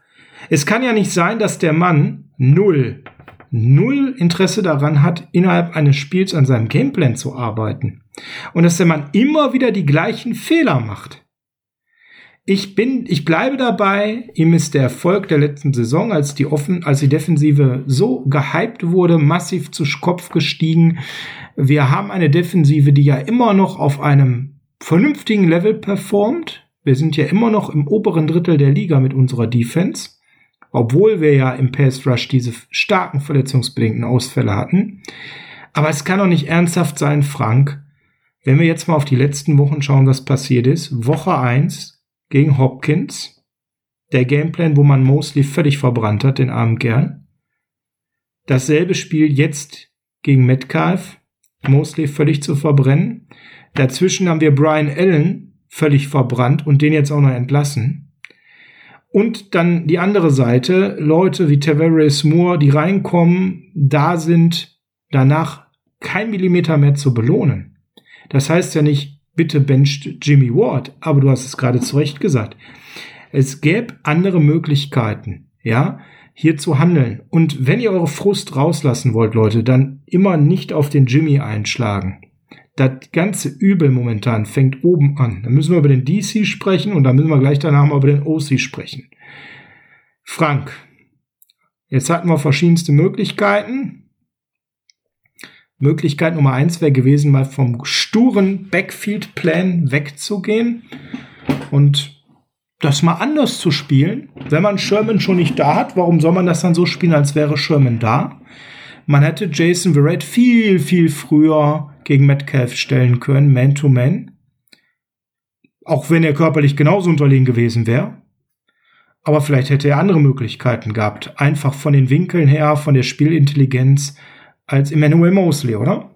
A: Es kann ja nicht sein, dass der Mann null, null Interesse daran hat, innerhalb eines Spiels an seinem Gameplan zu arbeiten. Und dass der Mann immer wieder die gleichen Fehler macht ich bin, ich bleibe dabei, ihm ist der Erfolg der letzten Saison, als die offen, als die Defensive so gehypt wurde, massiv zu Kopf gestiegen. Wir haben eine Defensive, die ja immer noch auf einem vernünftigen Level performt. Wir sind ja immer noch im oberen Drittel der Liga mit unserer Defense, obwohl wir ja im Pass Rush diese starken verletzungsbedingten Ausfälle hatten. Aber es kann doch nicht ernsthaft sein, Frank, wenn wir jetzt mal auf die letzten Wochen schauen, was passiert ist. Woche eins gegen Hopkins. Der Gameplan, wo man Mosley völlig verbrannt hat, den armen Kerl. Dasselbe Spiel jetzt gegen Metcalf. Mosley völlig zu verbrennen. Dazwischen haben wir Brian Allen völlig verbrannt und den jetzt auch noch entlassen. Und dann die andere Seite, Leute wie Tavares Moore, die reinkommen, da sind danach kein Millimeter mehr zu belohnen. Das heißt ja nicht, bitte bencht Jimmy Ward. Aber du hast es gerade zu Recht gesagt. Es gäbe andere Möglichkeiten, ja, hier zu handeln. Und wenn ihr eure Frust rauslassen wollt, Leute, dann immer nicht auf den Jimmy einschlagen. Das ganze Übel momentan fängt oben an. Dann müssen wir über den DC sprechen und dann müssen wir gleich danach mal über den OC sprechen. Frank, jetzt hatten wir verschiedenste Möglichkeiten. Möglichkeit Nummer eins wäre gewesen, mal vom sturen Backfield-Plan wegzugehen und das mal anders zu spielen. Wenn man Sherman schon nicht da hat, warum soll man das dann so spielen, als wäre Sherman da? Man hätte Jason Verrett viel, viel früher gegen Metcalf stellen können, Man-to-Man. Auch wenn er körperlich genauso unterlegen gewesen wäre. Aber vielleicht hätte er andere Möglichkeiten gehabt. Einfach von den Winkeln her, von der Spielintelligenz als Emmanuel Mosley, oder?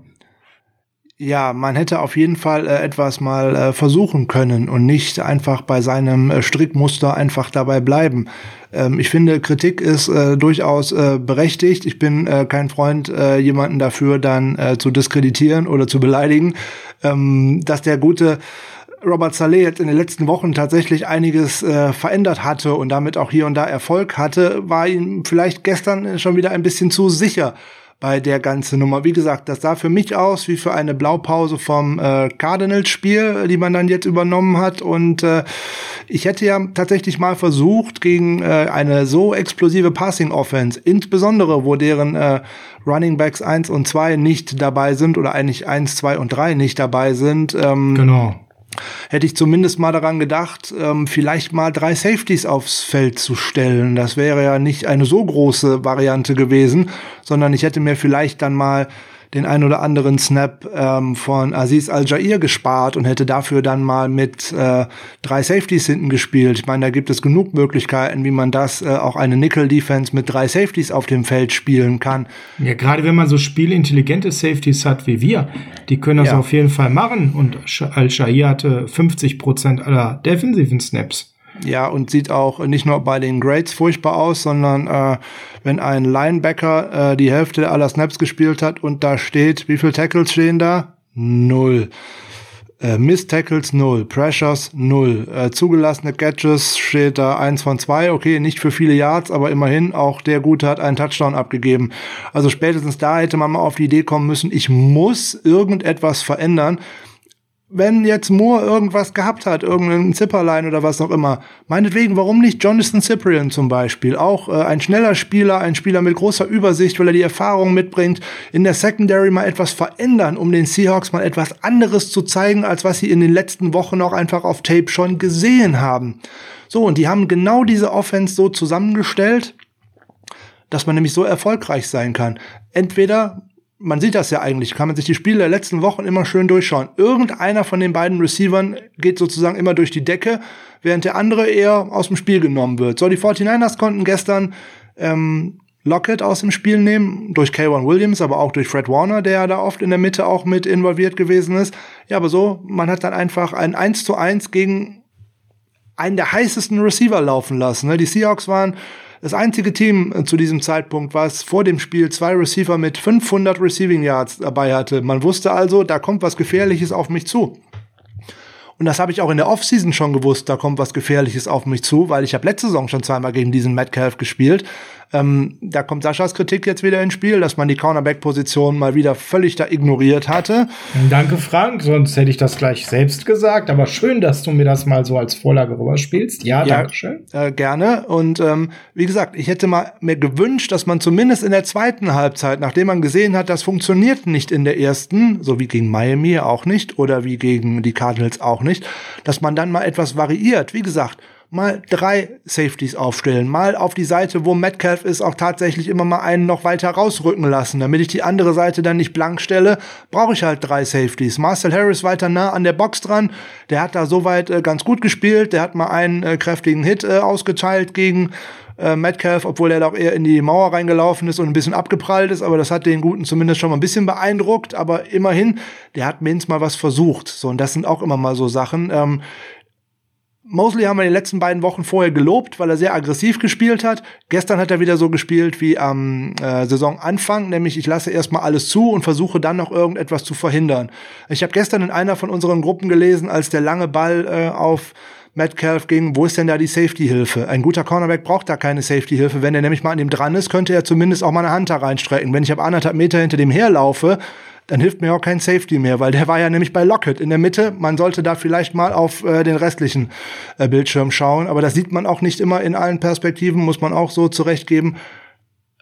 B: Ja, man hätte auf jeden Fall äh, etwas mal äh, versuchen können und nicht einfach bei seinem äh, Strickmuster einfach dabei bleiben. Ähm, ich finde, Kritik ist äh, durchaus äh, berechtigt. Ich bin äh, kein Freund, jemanden dafür dann zu diskreditieren oder zu beleidigen. Ähm, dass der gute Robert Saleh jetzt in den letzten Wochen tatsächlich einiges äh, verändert hatte und damit auch hier und da Erfolg hatte, war ihm vielleicht gestern schon wieder ein bisschen zu sicher bei der ganzen Nummer. Wie gesagt, das sah für mich aus wie für eine Blaupause vom äh, Cardinals-Spiel, die man dann jetzt übernommen hat. Und äh, ich hätte ja tatsächlich mal versucht, gegen äh, eine so explosive Passing-Offense, insbesondere wo deren äh, Running Backs 1 und 2 nicht dabei sind oder eigentlich 1, 2 und 3 nicht dabei sind.
A: Ähm, genau
B: hätte ich zumindest mal daran gedacht, ähm, vielleicht mal drei Safeties aufs Feld zu stellen. Das wäre ja nicht eine so große Variante gewesen, sondern ich hätte mir vielleicht dann mal den ein oder anderen Snap ähm, von Aziz Al-Jair gespart und hätte dafür dann mal mit äh, drei Safeties hinten gespielt. Ich meine, da gibt es genug Möglichkeiten, wie man das äh, auch eine Nickel-Defense mit drei Safeties auf dem Feld spielen kann.
A: Ja, gerade wenn man so spielintelligente Safeties hat wie wir, die können das ja. auf jeden Fall machen. Und Al-Jair hatte 50 Prozent aller defensiven Snaps.
B: Ja, und sieht auch nicht nur bei den Grades furchtbar aus, sondern äh, wenn ein Linebacker äh, die Hälfte aller Snaps gespielt hat und da steht, wie viele Tackles stehen da? Null. Äh, Miss Tackles null, Pressures null, äh, zugelassene Catches steht da eins von zwei, okay, nicht für viele Yards, aber immerhin auch der Gute hat einen Touchdown abgegeben. Also spätestens da hätte man mal auf die Idee kommen müssen, ich muss irgendetwas verändern, wenn jetzt Moore irgendwas gehabt hat, irgendein Zipperline oder was auch immer, meinetwegen, warum nicht Jonathan Cyprian zum Beispiel? Auch äh, ein schneller Spieler, ein Spieler mit großer Übersicht, weil er die Erfahrung mitbringt, in der Secondary mal etwas verändern, um den Seahawks mal etwas anderes zu zeigen, als was sie in den letzten Wochen auch einfach auf Tape schon gesehen haben. So, und die haben genau diese Offense so zusammengestellt, dass man nämlich so erfolgreich sein kann. Entweder man sieht das ja eigentlich, kann man sich die Spiele der letzten Wochen immer schön durchschauen. Irgendeiner von den beiden Receivern geht sozusagen immer durch die Decke, während der andere eher aus dem Spiel genommen wird. So, die 49ers konnten gestern ähm, Lockett aus dem Spiel nehmen, durch K1 Williams, aber auch durch Fred Warner, der ja da oft in der Mitte auch mit involviert gewesen ist. Ja, aber so, man hat dann einfach ein 1 zu 1 gegen einen der heißesten Receiver laufen lassen. Ne? Die Seahawks waren das einzige Team äh, zu diesem Zeitpunkt, was vor dem Spiel zwei Receiver mit 500 Receiving Yards dabei hatte. Man wusste also, da kommt was Gefährliches auf mich zu. Und das habe ich auch in der Offseason schon gewusst, da kommt was Gefährliches auf mich zu, weil ich habe letzte Saison schon zweimal gegen diesen Metcalf gespielt. Ähm, da kommt Saschas Kritik jetzt wieder ins Spiel, dass man die Cornerback-Position mal wieder völlig da ignoriert hatte.
A: Danke, Frank, sonst hätte ich das gleich selbst gesagt. Aber schön, dass du mir das mal so als Vorlage rüberspielst. Ja, ja danke schön.
B: Äh, gerne. Und ähm, wie gesagt, ich hätte mal mir gewünscht, dass man zumindest in der zweiten Halbzeit, nachdem man gesehen hat, das funktioniert nicht in der ersten, so wie gegen Miami auch nicht oder wie gegen die Cardinals auch nicht, dass man dann mal etwas variiert. Wie gesagt, mal drei Safeties aufstellen, mal auf die Seite, wo Metcalf ist, auch tatsächlich immer mal einen noch weiter rausrücken lassen. Damit ich die andere Seite dann nicht blank stelle, brauche ich halt drei Safeties. Marcel Harris weiter nah an der Box dran, der hat da soweit äh, ganz gut gespielt, der hat mal einen äh, kräftigen Hit äh, ausgeteilt gegen äh, Metcalf, obwohl er doch eher in die Mauer reingelaufen ist und ein bisschen abgeprallt ist, aber das hat den Guten zumindest schon mal ein bisschen beeindruckt, aber immerhin, der hat mindestens mal was versucht. So, und das sind auch immer mal so Sachen. Ähm, Mosley haben wir in den letzten beiden Wochen vorher gelobt, weil er sehr aggressiv gespielt hat. Gestern hat er wieder so gespielt wie am äh, Saisonanfang, nämlich ich lasse erstmal alles zu und versuche dann noch irgendetwas zu verhindern. Ich habe gestern in einer von unseren Gruppen gelesen, als der lange Ball äh, auf Metcalf ging, wo ist denn da die Safety-Hilfe? Ein guter Cornerback braucht da keine Safety-Hilfe. Wenn er nämlich mal an dem dran ist, könnte er zumindest auch mal eine Hand da reinstrecken. Wenn ich ab anderthalb Meter hinter dem herlaufe, dann hilft mir auch kein Safety mehr, weil der war ja nämlich bei Lockett in der Mitte. Man sollte da vielleicht mal auf äh, den restlichen äh, Bildschirm schauen, aber das sieht man auch nicht immer in allen Perspektiven, muss man auch so zurechtgeben.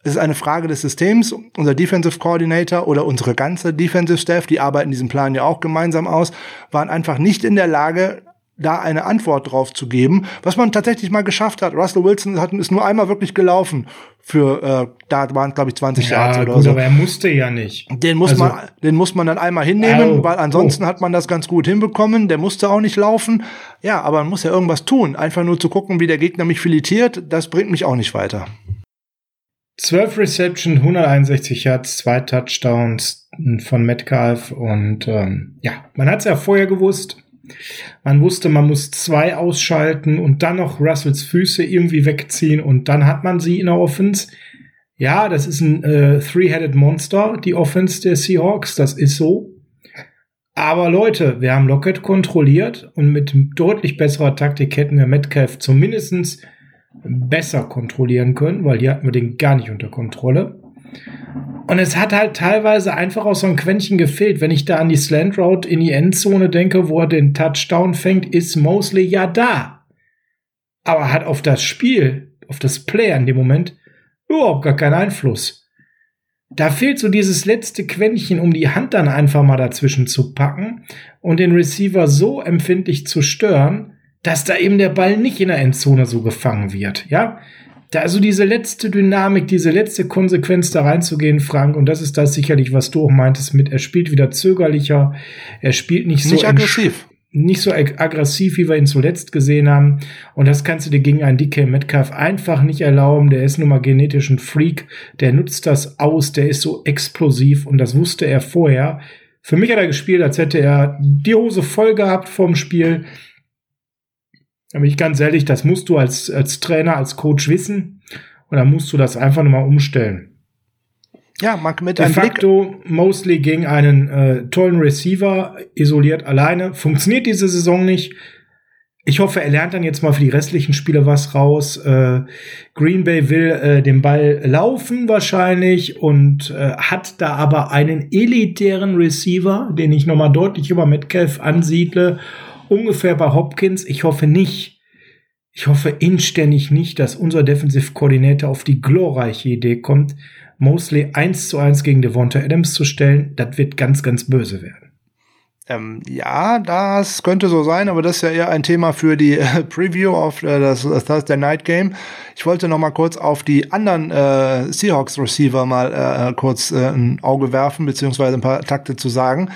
B: Es ist eine Frage des Systems. Unser Defensive Coordinator oder unsere ganze Defensive Staff, die arbeiten diesen Plan ja auch gemeinsam aus, waren einfach nicht in der Lage, da eine Antwort drauf zu geben, was man tatsächlich mal geschafft hat. Russell Wilson hat, ist nur einmal wirklich gelaufen für, äh, da waren glaube ich 20 ja, Yards oder
A: gut, so. aber er musste ja nicht.
B: Den muss also, man, den muss man dann einmal hinnehmen, oh, weil ansonsten oh. hat man das ganz gut hinbekommen. Der musste auch nicht laufen. Ja, aber man muss ja irgendwas tun. Einfach nur zu gucken, wie der Gegner mich filetiert, das bringt mich auch nicht weiter.
A: 12 Reception, 161 Yards, zwei Touchdowns von Metcalf und ähm, ja, man hat es ja vorher gewusst. Man wusste, man muss zwei ausschalten und dann noch Russells Füße irgendwie wegziehen und dann hat man sie in der Offense. Ja, das ist ein äh, Three-Headed Monster, die Offense der Seahawks, das ist so. Aber Leute, wir haben Lockett kontrolliert und mit deutlich besserer Taktik hätten wir Metcalf zumindest besser kontrollieren können, weil hier hatten wir den gar nicht unter Kontrolle. Und es hat halt teilweise einfach auch so ein Quäntchen gefehlt. Wenn ich da an die Slant Route in die Endzone denke, wo er den Touchdown fängt, ist Mosley ja da. Aber hat auf das Spiel, auf das Play in dem Moment überhaupt gar keinen Einfluss. Da fehlt so dieses letzte Quäntchen, um die Hand dann einfach mal dazwischen zu packen und den Receiver so empfindlich zu stören, dass da eben der Ball nicht in der Endzone so gefangen wird. Ja, da also diese letzte Dynamik, diese letzte Konsequenz da reinzugehen, Frank, und das ist das sicherlich, was du auch meintest mit, er spielt wieder zögerlicher, er spielt nicht so
B: nicht aggressiv.
A: Nicht so ag aggressiv, wie wir ihn zuletzt gesehen haben. Und das kannst du dir gegen einen DK Metcalf einfach nicht erlauben. Der ist nun mal genetisch ein Freak. Der nutzt das aus. Der ist so explosiv. Und das wusste er vorher. Für mich hat er gespielt, als hätte er die Hose voll gehabt vom Spiel. Da bin ich ganz ehrlich, das musst du als, als Trainer, als Coach wissen. Und dann musst du das einfach nochmal umstellen.
B: Ja, man mit
A: De facto mostly gegen einen äh, tollen Receiver, isoliert alleine. Funktioniert diese Saison nicht. Ich hoffe, er lernt dann jetzt mal für die restlichen Spiele was raus. Äh, Green Bay will äh, den Ball laufen wahrscheinlich und äh, hat da aber einen elitären Receiver, den ich nochmal deutlich über Metcalf ansiedle ungefähr bei Hopkins. Ich hoffe nicht, ich hoffe inständig nicht, dass unser Defensive Coordinator auf die glorreiche Idee kommt, Mosley 1 zu 1 gegen Devonta Adams zu stellen. Das wird ganz, ganz böse werden.
B: Ähm, ja, das könnte so sein, aber das ist ja eher ein Thema für die äh, Preview auf äh, das, das Thursday Night Game. Ich wollte noch mal kurz auf die anderen äh, Seahawks Receiver mal äh, kurz äh, ein Auge werfen, beziehungsweise ein paar Takte zu sagen.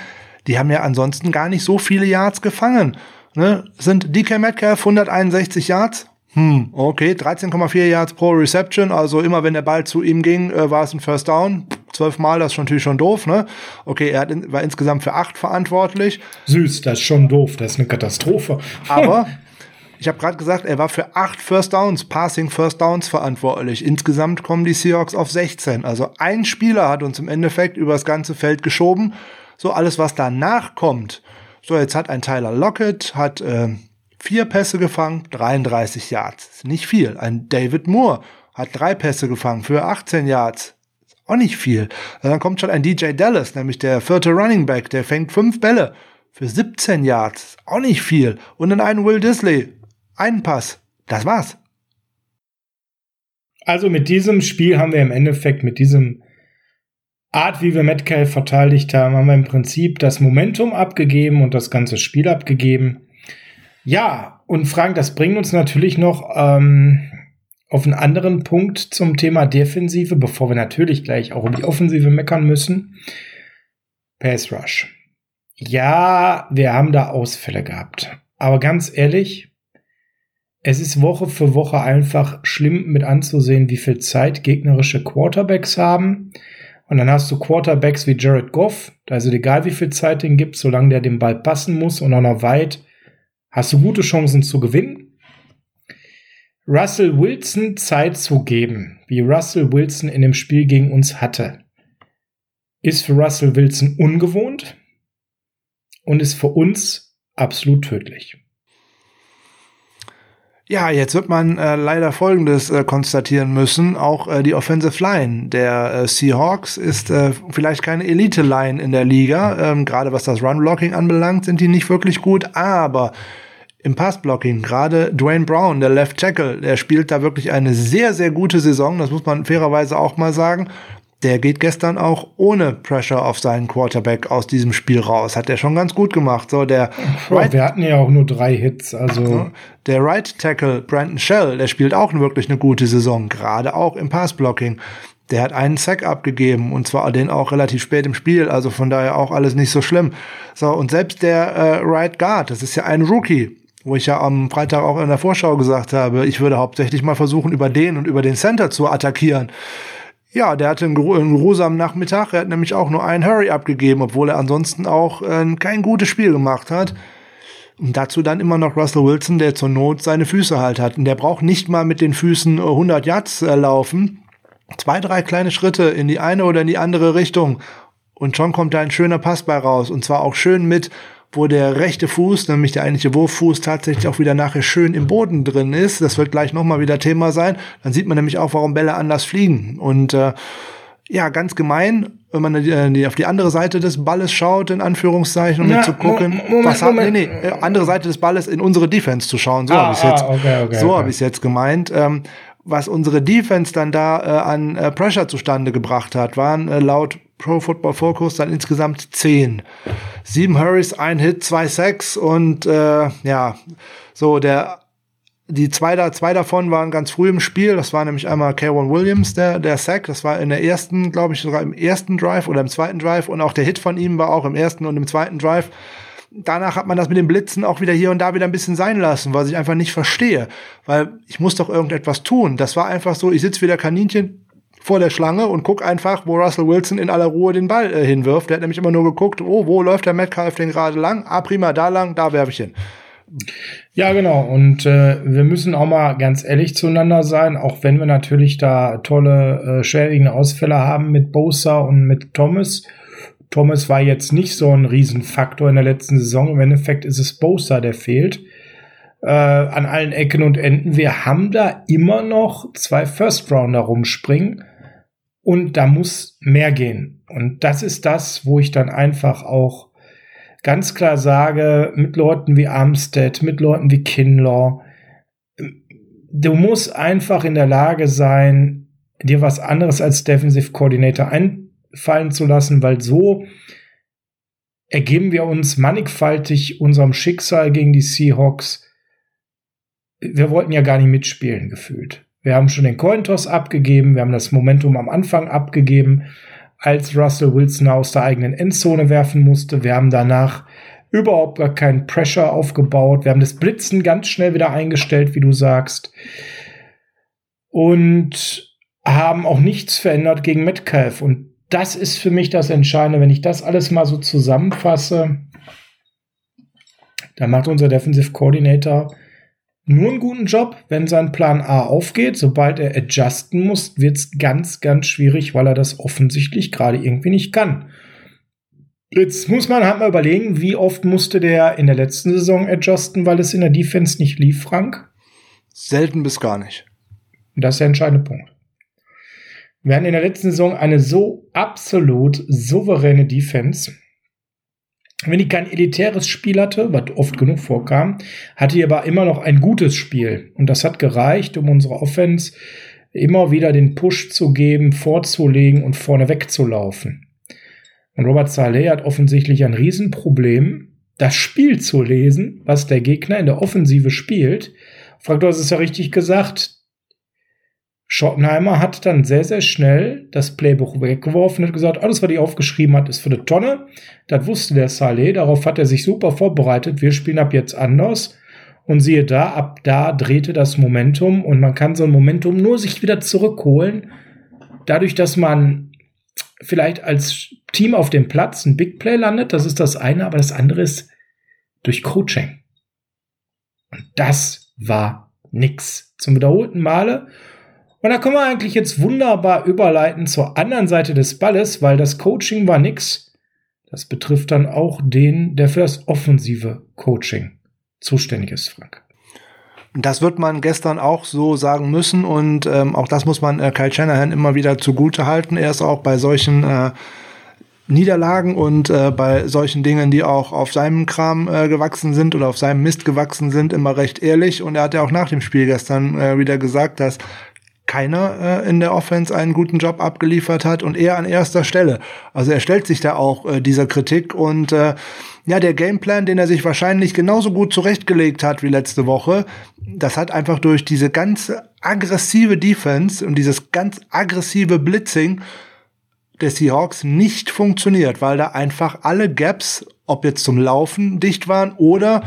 B: Die haben ja ansonsten gar nicht so viele Yards gefangen. Ne? Sind DK Metcalf 161 Yards? Hm, okay, 13,4 Yards pro Reception, also immer wenn der Ball zu ihm ging, äh, war es ein First Down. Zwölfmal, das ist natürlich schon doof, ne? Okay, er hat in, war insgesamt für acht verantwortlich.
A: Süß, das ist schon doof, das ist eine Katastrophe.
B: Aber ich habe gerade gesagt, er war für acht First Downs, Passing First Downs verantwortlich. Insgesamt kommen die Seahawks auf 16. Also ein Spieler hat uns im Endeffekt über das ganze Feld geschoben. So alles, was danach kommt. So, jetzt hat ein Tyler Lockett, hat äh, vier Pässe gefangen, 33 Yards. Nicht viel. Ein David Moore hat drei Pässe gefangen für 18 Yards. Auch nicht viel. dann kommt schon ein DJ Dallas, nämlich der vierte Running Back, der fängt fünf Bälle für 17 Yards. Auch nicht viel. Und dann einen Will Disley. Einen Pass. Das war's.
A: Also mit diesem Spiel haben wir im Endeffekt, mit diesem Art, wie wir Metcalf verteidigt haben, haben wir im Prinzip das Momentum abgegeben und das ganze Spiel abgegeben. Ja, und Frank, das bringt uns natürlich noch ähm, auf einen anderen Punkt zum Thema Defensive, bevor wir natürlich gleich auch um die Offensive meckern müssen. Pass Rush. Ja, wir haben da Ausfälle gehabt. Aber ganz ehrlich, es ist Woche für Woche einfach schlimm mit anzusehen, wie viel Zeit gegnerische Quarterbacks haben. Und dann hast du Quarterbacks wie Jared Goff, also egal wie viel Zeit den gibt, solange der den Ball passen muss und auch noch weit, hast du gute Chancen zu gewinnen. Russell Wilson Zeit zu geben, wie Russell Wilson in dem Spiel gegen uns hatte, ist für Russell Wilson ungewohnt und ist für uns absolut tödlich.
B: Ja, jetzt wird man äh, leider Folgendes äh, konstatieren müssen. Auch äh, die Offensive Line der äh, Seahawks ist äh, vielleicht keine Elite-Line in der Liga. Ähm, Gerade was das Run-Blocking anbelangt, sind die nicht wirklich gut. Aber im Passblocking. Gerade Dwayne Brown, der Left Tackle, der spielt da wirklich eine sehr, sehr gute Saison. Das muss man fairerweise auch mal sagen. Der geht gestern auch ohne Pressure auf seinen Quarterback aus diesem Spiel raus. Hat er schon ganz gut gemacht. So, der
A: right, wir hatten ja auch nur drei Hits, also.
B: Der Right Tackle, Brandon Shell, der spielt auch wirklich eine gute Saison. Gerade auch im Passblocking. Der hat einen Sack abgegeben und zwar den auch relativ spät im Spiel, also von daher auch alles nicht so schlimm. So, und selbst der äh, Right Guard, das ist ja ein Rookie, wo ich ja am Freitag auch in der Vorschau gesagt habe, ich würde hauptsächlich mal versuchen, über den und über den Center zu attackieren. Ja, der hatte einen, einen geruhsamen Nachmittag. Er hat nämlich auch nur einen Hurry abgegeben, obwohl er ansonsten auch äh, kein gutes Spiel gemacht hat. Und dazu dann immer noch Russell Wilson, der zur Not seine Füße halt hat. Und der braucht nicht mal mit den Füßen 100 Yards äh, laufen. Zwei, drei kleine Schritte in die eine oder in die andere Richtung. Und schon kommt da ein schöner Pass bei raus. Und zwar auch schön mit wo der rechte Fuß, nämlich der eigentliche Wurffuß, tatsächlich auch wieder nachher schön im Boden drin ist. Das wird gleich nochmal wieder Thema sein. Dann sieht man nämlich auch, warum Bälle anders fliegen. Und äh, ja, ganz gemein, wenn man die, auf die andere Seite des Balles schaut, in Anführungszeichen, um ja, zu gucken, Moment, was hat, Moment. nee, nee, andere Seite des Balles in unsere Defense zu schauen. So ah, habe ich jetzt, ah, okay, okay, so okay. habe ich jetzt gemeint. Ähm, was unsere Defense dann da äh, an äh, Pressure zustande gebracht hat, waren äh, laut Pro Football Focus dann insgesamt zehn. Sieben Hurries, ein Hit, zwei Sacks und äh, ja, so der die zwei, da, zwei davon waren ganz früh im Spiel. Das war nämlich einmal K1 Williams, der, der Sack. Das war in der ersten, glaube ich, sogar im ersten Drive oder im zweiten Drive. Und auch der Hit von ihm war auch im ersten und im zweiten Drive. Danach hat man das mit den Blitzen auch wieder hier und da wieder ein bisschen sein lassen, was ich einfach nicht verstehe. Weil ich muss doch irgendetwas tun. Das war einfach so, ich sitze wieder Kaninchen vor der Schlange und guck einfach, wo Russell Wilson in aller Ruhe den Ball äh, hinwirft. Der hat nämlich immer nur geguckt, oh, wo läuft der Metcalf denn gerade lang? Ah, prima, da lang, da werfe ich hin.
A: Ja, genau. Und äh, wir müssen auch mal ganz ehrlich zueinander sein, auch wenn wir natürlich da tolle, äh, schwerwiegende Ausfälle haben mit Bosa und mit Thomas. Thomas war jetzt nicht so ein Riesenfaktor in der letzten Saison. Im Endeffekt ist es Bosa, der fehlt äh, an allen Ecken und Enden. Wir haben da immer noch zwei First Rounder rumspringen und da muss mehr gehen. Und das ist das, wo ich dann einfach auch ganz klar sage, mit Leuten wie Armstead, mit Leuten wie Kinlaw, du musst einfach in der Lage sein, dir was anderes als Defensive Coordinator einfallen zu lassen, weil so ergeben wir uns mannigfaltig unserem Schicksal gegen die Seahawks. Wir wollten ja gar nicht mitspielen, gefühlt. Wir haben schon den Cointoss abgegeben, wir haben das Momentum am Anfang abgegeben, als Russell Wilson aus der eigenen Endzone werfen musste. Wir haben danach überhaupt gar keinen Pressure aufgebaut. Wir haben das Blitzen ganz schnell wieder eingestellt, wie du sagst. Und haben auch nichts verändert gegen Metcalf. Und das ist für mich das Entscheidende. Wenn ich das alles mal so zusammenfasse, dann macht unser Defensive Coordinator nur einen guten Job, wenn sein Plan A aufgeht. Sobald er adjusten muss, wird es ganz, ganz schwierig, weil er das offensichtlich gerade irgendwie nicht kann. Jetzt muss man halt mal überlegen, wie oft musste der in der letzten Saison adjusten, weil es in der Defense nicht lief, Frank?
B: Selten bis gar nicht.
A: das ist der entscheidende Punkt. Wir hatten in der letzten Saison eine so absolut souveräne Defense. Wenn die kein elitäres Spiel hatte, was oft genug vorkam, hatte die aber immer noch ein gutes Spiel. Und das hat gereicht, um unsere Offense immer wieder den Push zu geben, vorzulegen und vorne wegzulaufen. Und Robert Saleh hat offensichtlich ein Riesenproblem, das Spiel zu lesen, was der Gegner in der Offensive spielt. Fragt, du hast es ja richtig gesagt, Schottenheimer hat dann sehr, sehr schnell das Playbook weggeworfen und gesagt, alles, was ich aufgeschrieben hat, ist für eine Tonne. Das wusste der Saleh, darauf hat er sich super vorbereitet. Wir spielen ab jetzt anders. Und siehe da, ab da drehte das Momentum und man kann so ein Momentum nur sich wieder zurückholen. Dadurch, dass man vielleicht als Team auf dem Platz ein Big Play landet, das ist das eine, aber das andere ist durch Coaching. Und das war nix. Zum wiederholten Male. Und da können wir eigentlich jetzt wunderbar überleiten zur anderen Seite des Balles, weil das Coaching war nix. Das betrifft dann auch den, der für das offensive Coaching zuständig ist, Frank.
B: Das wird man gestern auch so sagen müssen und ähm, auch das muss man äh, Kyle Shanahan immer wieder zugute halten. Er ist auch bei solchen äh, Niederlagen und äh, bei solchen Dingen, die auch auf seinem Kram äh, gewachsen sind oder auf seinem Mist gewachsen sind, immer recht ehrlich. Und er hat ja auch nach dem Spiel gestern äh, wieder gesagt, dass keiner äh, in der Offense einen guten Job abgeliefert hat und er an erster Stelle. Also er stellt sich da auch äh, dieser Kritik und äh, ja, der Gameplan, den er sich wahrscheinlich genauso gut zurechtgelegt hat wie letzte Woche, das hat einfach durch diese ganze aggressive Defense und dieses ganz aggressive Blitzing der Seahawks nicht funktioniert, weil da einfach alle Gaps, ob jetzt zum Laufen dicht waren oder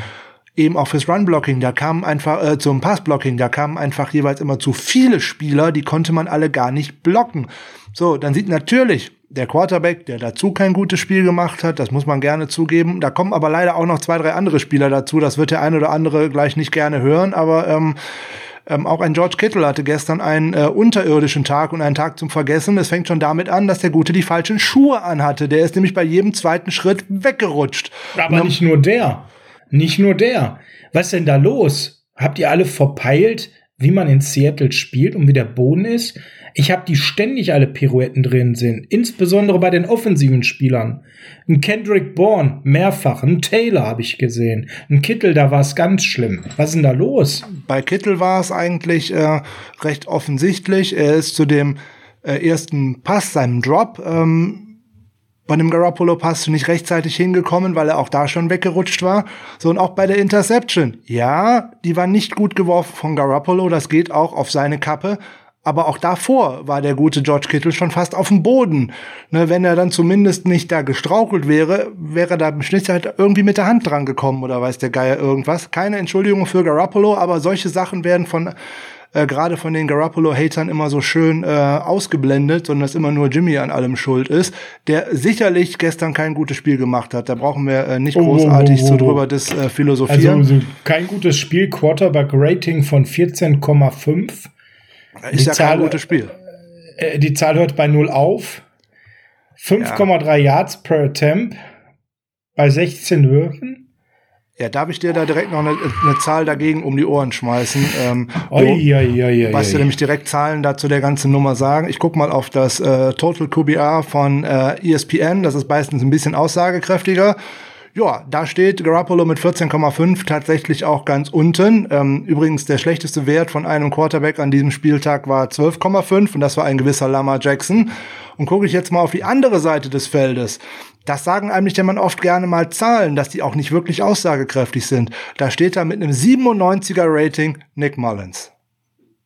B: eben auch fürs Run-Blocking, da kamen einfach, äh, zum Pass-Blocking, da kamen einfach jeweils immer zu viele Spieler, die konnte man alle gar nicht blocken. So, dann sieht natürlich der Quarterback, der dazu kein gutes Spiel gemacht hat, das muss man gerne zugeben. Da kommen aber leider auch noch zwei, drei andere Spieler dazu. Das wird der eine oder andere gleich nicht gerne hören, aber ähm, ähm, auch ein George Kittle hatte gestern einen äh, unterirdischen Tag und einen Tag zum Vergessen. Es fängt schon damit an, dass der Gute die falschen Schuhe anhatte. Der ist nämlich bei jedem zweiten Schritt weggerutscht.
A: Aber nicht nur der. Nicht nur der. Was denn da los? Habt ihr alle verpeilt, wie man in Seattle spielt und wie der Boden ist? Ich habe die ständig alle Pirouetten drin sind, insbesondere bei den offensiven Spielern. Ein Kendrick Bourne mehrfach, ein Taylor habe ich gesehen, ein Kittel, da war es ganz schlimm. Was ist denn da los?
B: Bei Kittel war es eigentlich äh, recht offensichtlich. Er ist zu dem äh, ersten Pass, seinem Drop, ähm, bei dem Garoppolo-Pass nicht rechtzeitig hingekommen, weil er auch da schon weggerutscht war. So, und auch bei der Interception. Ja, die war nicht gut geworfen von Garoppolo, das geht auch auf seine Kappe. Aber auch davor war der gute George Kittle schon fast auf dem Boden. Ne, wenn er dann zumindest nicht da gestrauchelt wäre, wäre da im Schnitt halt irgendwie mit der Hand dran gekommen oder weiß der Geier irgendwas. Keine Entschuldigung für Garoppolo, aber solche Sachen werden von äh, gerade von den Garoppolo-Hatern immer so schön äh, ausgeblendet, sondern dass immer nur Jimmy an allem schuld ist, der sicherlich gestern kein gutes Spiel gemacht hat. Da brauchen wir äh, nicht großartig oh, oh, oh, so drüber das äh, philosophieren.
A: Also, kein gutes Spiel, Quarterback-Rating von 14,5.
B: Ist die ja Zahl, kein gutes Spiel.
A: Äh, die Zahl hört bei 0 auf. 5,3 ja. Yards per Attempt bei 16 Würfen.
B: Ja, darf ich dir da direkt noch eine, eine Zahl dagegen um die Ohren schmeißen? Ähm,
A: oi, oi, oi,
B: was dir nämlich direkt Zahlen dazu der ganzen Nummer sagen. Ich guck mal auf das äh, Total QBR von äh, ESPN. Das ist meistens ein bisschen aussagekräftiger. Ja, da steht Garoppolo mit 14,5 tatsächlich auch ganz unten. Ähm, übrigens, der schlechteste Wert von einem Quarterback an diesem Spieltag war 12,5 und das war ein gewisser Lama Jackson. Und gucke ich jetzt mal auf die andere Seite des Feldes. Das sagen eigentlich der Mann oft gerne mal Zahlen, dass die auch nicht wirklich aussagekräftig sind. Da steht da mit einem 97er Rating Nick Mullins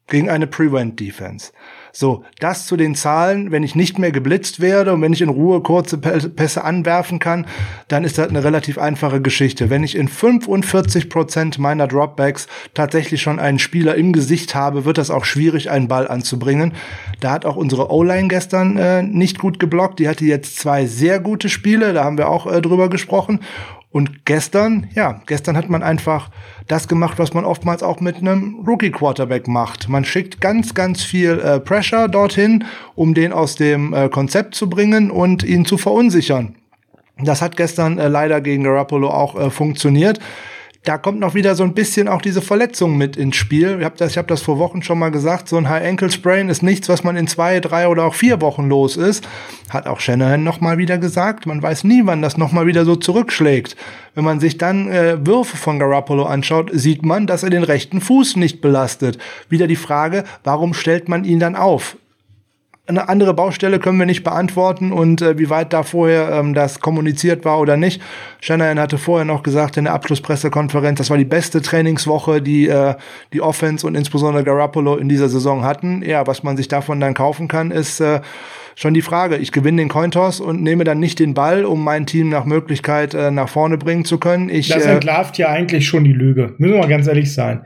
B: gegen eine Prevent Defense. So, das zu den Zahlen, wenn ich nicht mehr geblitzt werde und wenn ich in Ruhe kurze Pässe anwerfen kann, dann ist das eine relativ einfache Geschichte. Wenn ich in 45 Prozent meiner Dropbacks tatsächlich schon einen Spieler im Gesicht habe, wird das auch schwierig, einen Ball anzubringen. Da hat auch unsere O-Line gestern äh, nicht gut geblockt. Die hatte jetzt zwei sehr gute Spiele, da haben wir auch äh, drüber gesprochen. Und gestern, ja, gestern hat man einfach das gemacht, was man oftmals auch mit einem Rookie-Quarterback macht. Man schickt ganz, ganz viel äh, Pressure dorthin, um den aus dem äh, Konzept zu bringen und ihn zu verunsichern. Das hat gestern äh, leider gegen Garoppolo auch äh, funktioniert da kommt noch wieder so ein bisschen auch diese Verletzung mit ins Spiel. Ich habe das, ich hab das vor Wochen schon mal gesagt, so ein High Ankle Sprain ist nichts, was man in zwei, drei oder auch vier Wochen los ist. Hat auch Shanahan noch mal wieder gesagt. Man weiß nie, wann das noch mal wieder so zurückschlägt. Wenn man sich dann äh, Würfe von Garoppolo anschaut, sieht man, dass er den rechten Fuß nicht belastet. Wieder die Frage, warum stellt man ihn dann auf? Eine andere Baustelle können wir nicht beantworten und äh, wie weit da vorher ähm, das kommuniziert war oder nicht. Shanahan hatte vorher noch gesagt in der Abschlusspressekonferenz, das war die beste Trainingswoche, die äh, die Offense und insbesondere Garoppolo in dieser Saison hatten. Ja, was man sich davon dann kaufen kann, ist äh, schon die Frage. Ich gewinne den Cointoss und nehme dann nicht den Ball, um mein Team nach Möglichkeit äh, nach vorne bringen zu können. Ich,
A: das äh, entlarvt ja eigentlich schon die Lüge. Müssen wir mal ganz ehrlich sein.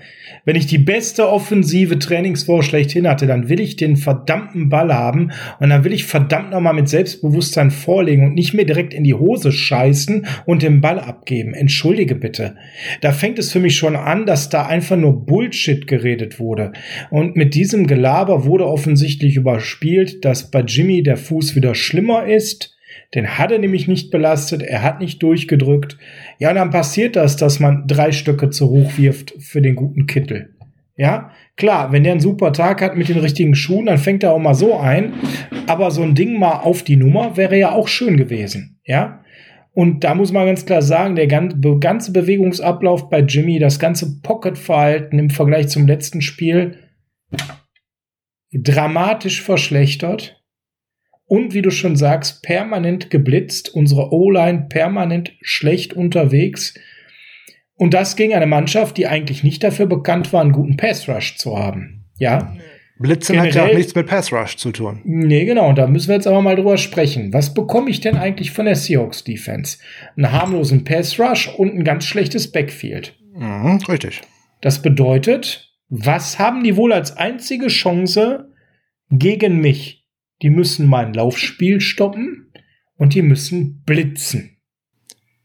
A: Wenn ich die beste offensive Trainingswoche schlechthin hatte, dann will ich den verdammten Ball haben und dann will ich verdammt nochmal mit Selbstbewusstsein vorlegen und nicht mehr direkt in die Hose scheißen und den Ball abgeben. Entschuldige bitte. Da fängt es für mich schon an, dass da einfach nur Bullshit geredet wurde. Und mit diesem Gelaber wurde offensichtlich überspielt, dass bei Jimmy der Fuß wieder schlimmer ist. Den hat er nämlich nicht belastet, er hat nicht durchgedrückt. Ja, dann passiert das, dass man drei Stöcke zu hoch wirft für den guten Kittel. Ja, klar, wenn der einen super Tag hat mit den richtigen Schuhen, dann fängt er auch mal so ein. Aber so ein Ding mal auf die Nummer wäre ja auch schön gewesen. Ja, und da muss man ganz klar sagen, der ganze Bewegungsablauf bei Jimmy, das ganze Pocket-Verhalten im Vergleich zum letzten Spiel dramatisch verschlechtert und wie du schon sagst, permanent geblitzt, unsere O-Line permanent schlecht unterwegs. Und das gegen eine Mannschaft, die eigentlich nicht dafür bekannt war, einen guten Pass Rush zu haben. Ja.
B: Blitzen Generell, hat ja auch nichts mit Pass Rush zu tun.
A: Nee, genau. Da müssen wir jetzt aber mal drüber sprechen. Was bekomme ich denn eigentlich von der Seahawks Defense? Einen harmlosen Pass Rush und ein ganz schlechtes Backfield.
B: Mhm, richtig.
A: Das bedeutet, was haben die wohl als einzige Chance gegen mich? Die müssen mein Laufspiel stoppen und die müssen blitzen.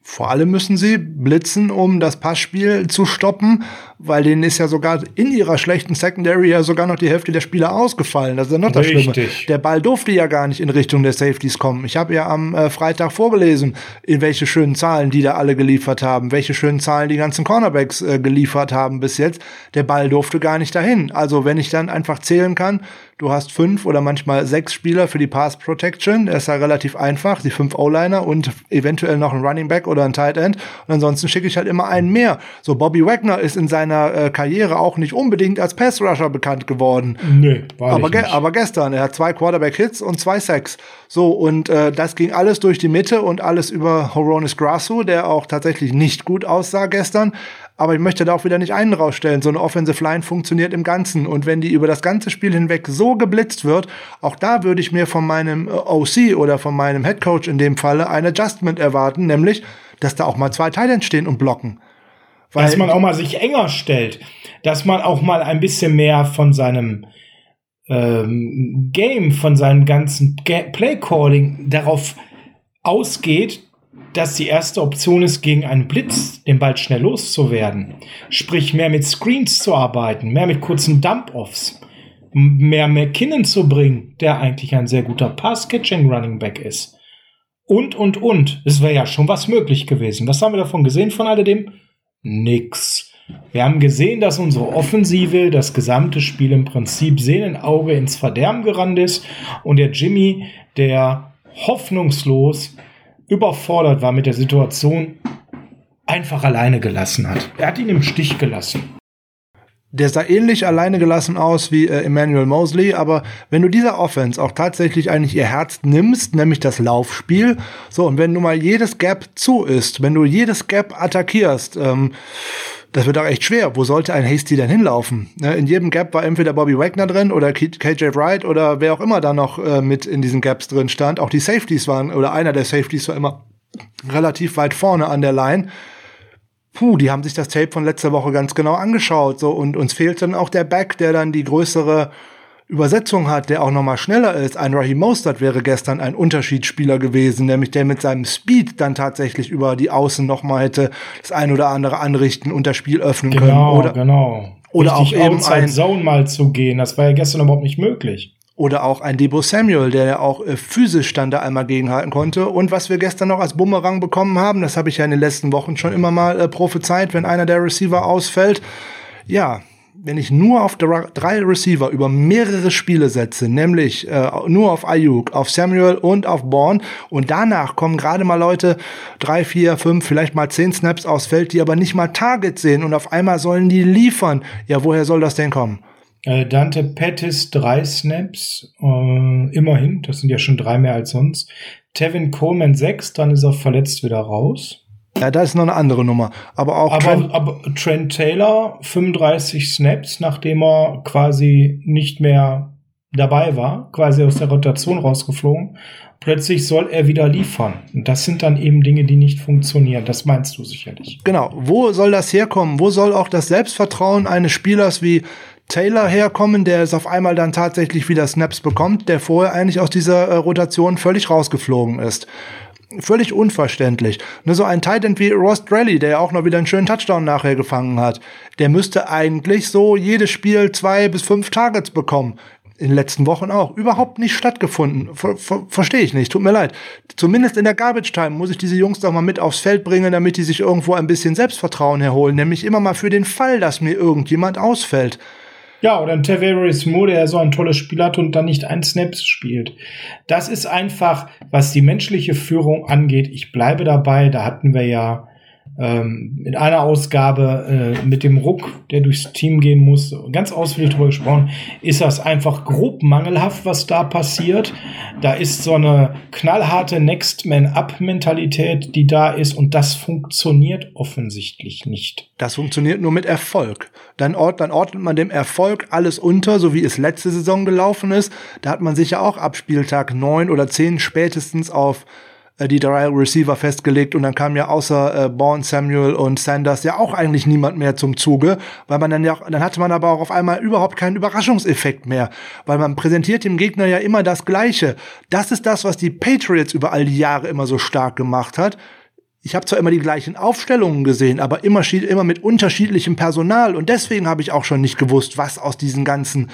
B: Vor allem müssen sie blitzen, um das Passspiel zu stoppen, weil denen ist ja sogar in ihrer schlechten Secondary ja sogar noch die Hälfte der Spieler ausgefallen. Das ist ja noch das Richtig. Schlimme. Der Ball durfte ja gar nicht in Richtung der Safeties kommen. Ich habe ja am äh, Freitag vorgelesen, in welche schönen Zahlen die da alle geliefert haben, welche schönen Zahlen die ganzen Cornerbacks äh, geliefert haben bis jetzt. Der Ball durfte gar nicht dahin. Also wenn ich dann einfach zählen kann, Du hast fünf oder manchmal sechs Spieler für die Pass Protection. Das ist ja relativ einfach. Die fünf O-Liner und eventuell noch ein Running Back oder ein Tight End. Und ansonsten schicke ich halt immer einen mehr. So, Bobby Wagner ist in seiner äh, Karriere auch nicht unbedingt als Pass Rusher bekannt geworden.
A: Nee,
B: war aber, ge nicht. aber gestern. Er hat zwei Quarterback Hits und zwei Sacks. So, und äh, das ging alles durch die Mitte und alles über Horonis Grasu, der auch tatsächlich nicht gut aussah gestern. Aber ich möchte da auch wieder nicht einen rausstellen. So eine Offensive Line funktioniert im Ganzen. Und wenn die über das ganze Spiel hinweg so geblitzt wird, auch da würde ich mir von meinem äh, OC oder von meinem Head Coach in dem Falle ein Adjustment erwarten, nämlich, dass da auch mal zwei Titans stehen und blocken.
A: Weil dass man auch mal sich enger stellt, dass man auch mal ein bisschen mehr von seinem ähm, Game, von seinem ganzen Play Calling darauf ausgeht, dass die erste Option ist, gegen einen Blitz den Ball schnell loszuwerden. Sprich, mehr mit Screens zu arbeiten, mehr mit kurzen Dump-Offs, mehr McKinnon zu bringen, der eigentlich ein sehr guter Pass-Catching-Running Back ist. Und, und, und. Es wäre ja schon was möglich gewesen. Was haben wir davon gesehen von alledem? Nix. Wir haben gesehen, dass unsere Offensive das gesamte Spiel im Prinzip Sehnenauge ins Verderben gerannt ist und der Jimmy, der hoffnungslos überfordert war mit der Situation, einfach alleine gelassen hat. Er hat ihn im Stich gelassen.
B: Der sah ähnlich alleine gelassen aus wie äh, Emmanuel Mosley, aber wenn du dieser Offense auch tatsächlich eigentlich ihr Herz nimmst, nämlich das Laufspiel, so und wenn du mal jedes Gap zu ist, wenn du jedes Gap attackierst, ähm, das wird auch echt schwer. Wo sollte ein Hasty denn hinlaufen? Ne, in jedem Gap war entweder Bobby Wagner drin oder KJ Wright oder wer auch immer da noch äh, mit in diesen Gaps drin stand. Auch die Safeties waren, oder einer der Safeties war immer relativ weit vorne an der Line puh, die haben sich das Tape von letzter Woche ganz genau angeschaut. So, und uns fehlt dann auch der Back, der dann die größere Übersetzung hat, der auch noch mal schneller ist. Ein Raheem Mostert wäre gestern ein Unterschiedsspieler gewesen, nämlich der mit seinem Speed dann tatsächlich über die Außen noch mal hätte das ein oder andere anrichten und das Spiel öffnen
A: genau,
B: können.
A: Oder, genau.
B: Oder Richtig auch eben ein
A: Zone mal zu gehen. Das war ja gestern überhaupt nicht möglich.
B: Oder auch ein Debo Samuel, der ja auch äh, physisch dann da einmal gegenhalten konnte. Und was wir gestern noch als Bumerang bekommen haben, das habe ich ja in den letzten Wochen schon immer mal äh, prophezeit, wenn einer der Receiver ausfällt. Ja, wenn ich nur auf drei Receiver über mehrere Spiele setze, nämlich äh, nur auf Ayuk, auf Samuel und auf Bourne und danach kommen gerade mal Leute drei, vier, fünf, vielleicht mal zehn Snaps aufs Feld, die aber nicht mal Target sehen und auf einmal sollen die liefern. Ja, woher soll das denn kommen?
A: Äh, Dante Pettis drei Snaps, äh, immerhin, das sind ja schon drei mehr als sonst. Tevin Coleman sechs, dann ist er verletzt wieder raus.
B: Ja, das ist noch eine andere Nummer. Aber auch
A: aber, Trent, aber Trent Taylor 35 Snaps, nachdem er quasi nicht mehr dabei war, quasi aus der Rotation rausgeflogen. Plötzlich soll er wieder liefern. Und das sind dann eben Dinge, die nicht funktionieren. Das meinst du sicherlich.
B: Genau. Wo soll das herkommen? Wo soll auch das Selbstvertrauen eines Spielers wie Taylor herkommen, der es auf einmal dann tatsächlich wieder Snaps bekommt, der vorher eigentlich aus dieser äh, Rotation völlig rausgeflogen ist. Völlig unverständlich. Nur so ein Titan wie Ross Drelly, der ja auch noch wieder einen schönen Touchdown nachher gefangen hat, der müsste eigentlich so jedes Spiel zwei bis fünf Targets bekommen in den letzten Wochen auch überhaupt nicht stattgefunden. Ver ver Verstehe ich nicht, tut mir leid. Zumindest in der Garbage Time muss ich diese Jungs doch mal mit aufs Feld bringen, damit die sich irgendwo ein bisschen Selbstvertrauen erholen, nämlich immer mal für den Fall, dass mir irgendjemand ausfällt.
A: Ja, oder ein Tavares Moore, der so ein tolles Spiel hat und dann nicht ein Snaps spielt. Das ist einfach, was die menschliche Führung angeht. Ich bleibe dabei. Da hatten wir ja ähm, in einer Ausgabe äh, mit dem Ruck, der durchs Team gehen muss, ganz ausführlich darüber gesprochen, ist das einfach grob mangelhaft, was da passiert. Da ist so eine knallharte Next Man Up Mentalität, die da ist und das funktioniert offensichtlich nicht.
B: Das funktioniert nur mit Erfolg. Dann, ord dann ordnet man dem Erfolg alles unter, so wie es letzte Saison gelaufen ist. Da hat man sich ja auch ab Spieltag neun oder zehn spätestens auf äh, die drei Receiver festgelegt und dann kam ja außer äh, Bourne, Samuel und Sanders ja auch eigentlich niemand mehr zum Zuge, weil man dann ja, dann hatte man aber auch auf einmal überhaupt keinen Überraschungseffekt mehr, weil man präsentiert dem Gegner ja immer das Gleiche. Das ist das, was die Patriots über all die Jahre immer so stark gemacht hat. Ich habe zwar immer die gleichen Aufstellungen gesehen, aber immer, immer mit unterschiedlichem Personal und deswegen habe ich auch schon nicht gewusst, was aus diesen ganzen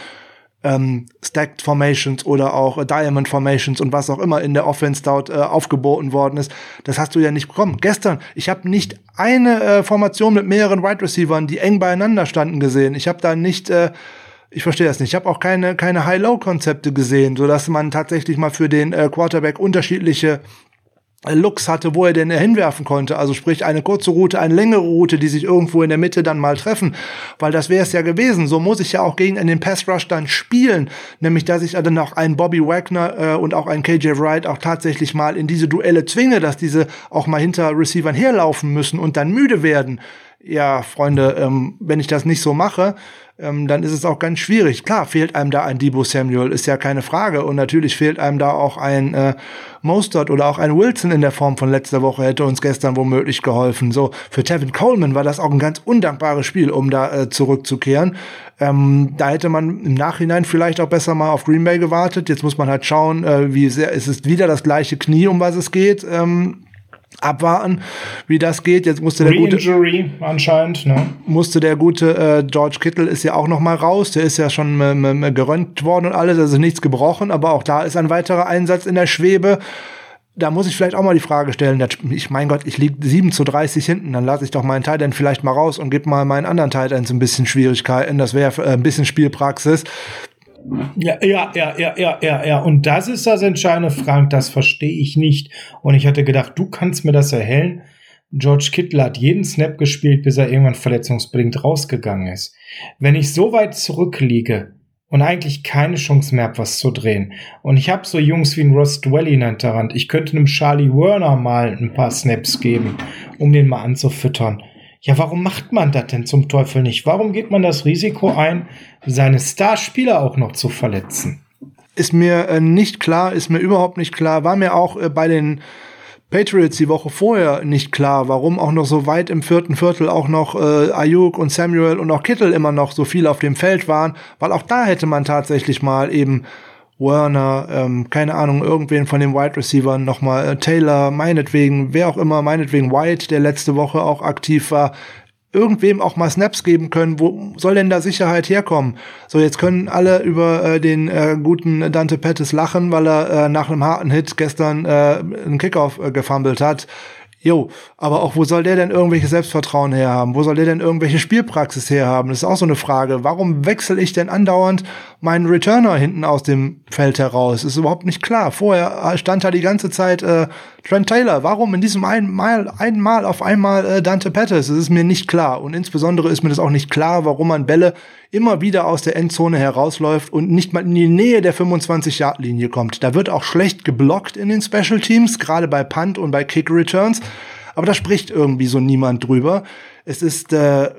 B: ähm, Stacked Formations oder auch äh, Diamond Formations und was auch immer in der Offense dort äh, aufgeboten worden ist. Das hast du ja nicht bekommen. Gestern, ich habe nicht eine äh, Formation mit mehreren Wide Receivers, die eng beieinander standen, gesehen. Ich habe da nicht äh, ich verstehe das nicht. Ich habe auch keine, keine High-Low-Konzepte gesehen, so dass man tatsächlich mal für den äh, Quarterback unterschiedliche Looks hatte, wo er denn hinwerfen konnte. Also sprich eine kurze Route, eine längere Route, die sich irgendwo in der Mitte dann mal treffen. Weil das wäre es ja gewesen. So muss ich ja auch gegen den Pass Rush dann spielen. Nämlich, dass ich dann auch einen Bobby Wagner äh, und auch einen KJ Wright auch tatsächlich mal in diese Duelle zwinge, dass diese auch mal hinter Receivern herlaufen müssen und dann müde werden. Ja, Freunde, ähm, wenn ich das nicht so mache, ähm, dann ist es auch ganz schwierig. Klar, fehlt einem da ein Debo Samuel, ist ja keine Frage. Und natürlich fehlt einem da auch ein äh, Mostert oder auch ein Wilson in der Form von letzter Woche, hätte uns gestern womöglich geholfen. So, für Tevin Coleman war das auch ein ganz undankbares Spiel, um da äh, zurückzukehren. Ähm, da hätte man im Nachhinein vielleicht auch besser mal auf Green Bay gewartet. Jetzt muss man halt schauen, äh, wie sehr ist es wieder das gleiche Knie, um was es geht. Ähm, abwarten, wie das geht. Jetzt musste der gute
A: anscheinend, ne?
B: Musste der gute äh, George Kittle ist ja auch noch mal raus. Der ist ja schon äh, gerönt worden und alles, also nichts gebrochen, aber auch da ist ein weiterer Einsatz in der Schwebe. Da muss ich vielleicht auch mal die Frage stellen, ich mein Gott, ich liege 7 zu 30 hinten, dann lasse ich doch meinen Teil dann vielleicht mal raus und gebe mal meinen anderen Teil ein bisschen Schwierigkeiten. Das wäre äh, ein bisschen Spielpraxis.
A: Ja, ja, ja, ja, ja, ja, ja. Und das ist das Entscheidende, Frank, das verstehe ich nicht. Und ich hatte gedacht, du kannst mir das erhellen. George Kittle hat jeden Snap gespielt, bis er irgendwann verletzungsbedingt rausgegangen ist. Wenn ich so weit zurückliege und eigentlich keine Chance mehr habe, was zu drehen, und ich habe so Jungs wie ein Ross Dwelly in Hinterhand, ich könnte einem Charlie Werner mal ein paar Snaps geben, um den mal anzufüttern. Ja, warum macht man das denn zum Teufel nicht? Warum geht man das Risiko ein, seine Starspieler auch noch zu verletzen?
B: Ist mir äh, nicht klar, ist mir überhaupt nicht klar. War mir auch äh, bei den Patriots die Woche vorher nicht klar, warum auch noch so weit im vierten Viertel auch noch äh, Ayuk und Samuel und auch Kittel immer noch so viel auf dem Feld waren, weil auch da hätte man tatsächlich mal eben Werner, ähm, keine Ahnung, irgendwen von den Wide Receivers nochmal, äh, Taylor, meinetwegen, wer auch immer, meinetwegen White, der letzte Woche auch aktiv war, irgendwem auch mal Snaps geben können. Wo soll denn da Sicherheit herkommen? So, jetzt können alle über äh, den äh, guten Dante Pettis lachen, weil er äh, nach einem harten Hit gestern äh, einen Kickoff äh, gefummelt hat. Jo, aber auch wo soll der denn irgendwelche Selbstvertrauen herhaben? Wo soll der denn irgendwelche Spielpraxis herhaben? Das ist auch so eine Frage. Warum wechsle ich denn andauernd meinen Returner hinten aus dem Feld heraus? Ist überhaupt nicht klar. Vorher stand da die ganze Zeit äh, Trent Taylor. Warum in diesem einmal, einmal auf einmal äh, Dante Pettis? Das ist mir nicht klar. Und insbesondere ist mir das auch nicht klar, warum man Bälle immer wieder aus der Endzone herausläuft und nicht mal in die Nähe der 25-Yard-Linie kommt. Da wird auch schlecht geblockt in den Special Teams, gerade bei Punt und bei Kick Returns. Aber da spricht irgendwie so niemand drüber. Es ist äh,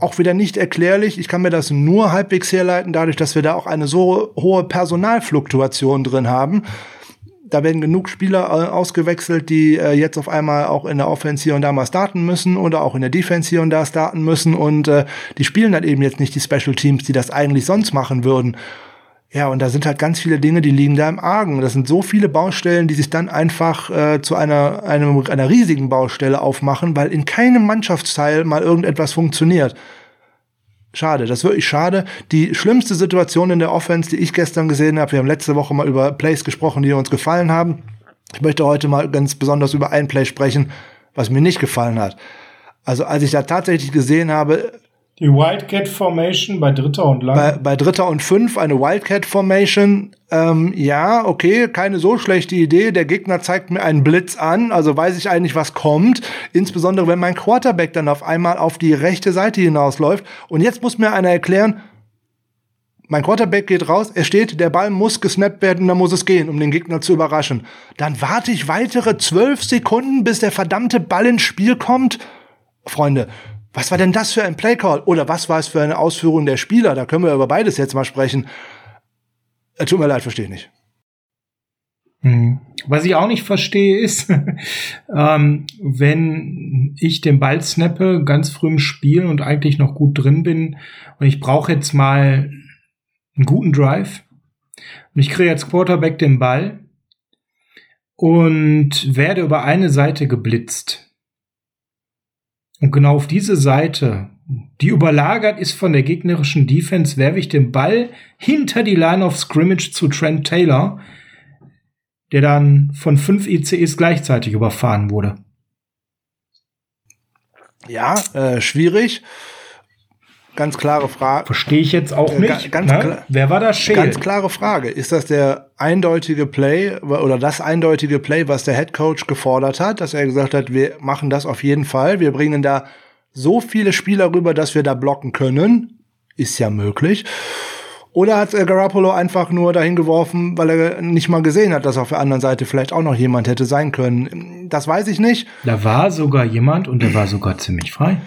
B: auch wieder nicht erklärlich. Ich kann mir das nur halbwegs herleiten, dadurch, dass wir da auch eine so hohe Personalfluktuation drin haben da werden genug Spieler äh, ausgewechselt, die äh, jetzt auf einmal auch in der Offense hier und da mal starten müssen oder auch in der Defense hier und da starten müssen und äh, die spielen dann eben jetzt nicht die Special Teams, die das eigentlich sonst machen würden. Ja, und da sind halt ganz viele Dinge, die liegen da im Argen. Das sind so viele Baustellen, die sich dann einfach äh, zu einer, einer, einer riesigen Baustelle aufmachen, weil in keinem Mannschaftsteil mal irgendetwas funktioniert. Schade, das ist wirklich schade. Die schlimmste Situation in der Offense, die ich gestern gesehen habe, wir haben letzte Woche mal über Plays gesprochen, die uns gefallen haben. Ich möchte heute mal ganz besonders über ein Play sprechen, was mir nicht gefallen hat. Also als ich da tatsächlich gesehen habe,
A: die Wildcat Formation bei Dritter und Lang.
B: Bei, bei Dritter und Fünf eine Wildcat Formation. Ähm, ja, okay, keine so schlechte Idee. Der Gegner zeigt mir einen Blitz an, also weiß ich eigentlich, was kommt. Insbesondere, wenn mein Quarterback dann auf einmal auf die rechte Seite hinausläuft. Und jetzt muss mir einer erklären, mein Quarterback geht raus, er steht, der Ball muss gesnappt werden, dann muss es gehen, um den Gegner zu überraschen. Dann warte ich weitere zwölf Sekunden, bis der verdammte Ball ins Spiel kommt. Freunde, was war denn das für ein Playcall? Oder was war es für eine Ausführung der Spieler? Da können wir über beides jetzt mal sprechen. Äh, tut mir leid, verstehe ich nicht.
A: Hm. Was ich auch nicht verstehe ist, ähm, wenn ich den Ball snappe, ganz früh im Spiel und eigentlich noch gut drin bin und ich brauche jetzt mal einen guten Drive und ich kriege als Quarterback den Ball und werde über eine Seite geblitzt und genau auf diese Seite, die überlagert ist von der gegnerischen Defense, werfe ich den Ball hinter die Line of Scrimmage zu Trent Taylor, der dann von fünf ICEs gleichzeitig überfahren wurde.
B: Ja, äh, schwierig. Ganz klare Frage.
A: Verstehe ich jetzt auch äh, nicht. Ganz ne? Wer war das
B: Schäl? Ganz klare Frage. Ist das der eindeutige Play oder das eindeutige Play, was der Head Coach gefordert hat, dass er gesagt hat, wir machen das auf jeden Fall. Wir bringen da so viele Spieler rüber, dass wir da blocken können. Ist ja möglich. Oder hat äh, Garoppolo einfach nur dahin geworfen, weil er nicht mal gesehen hat, dass auf der anderen Seite vielleicht auch noch jemand hätte sein können? Das weiß ich nicht.
A: Da war sogar jemand und der war sogar ziemlich frei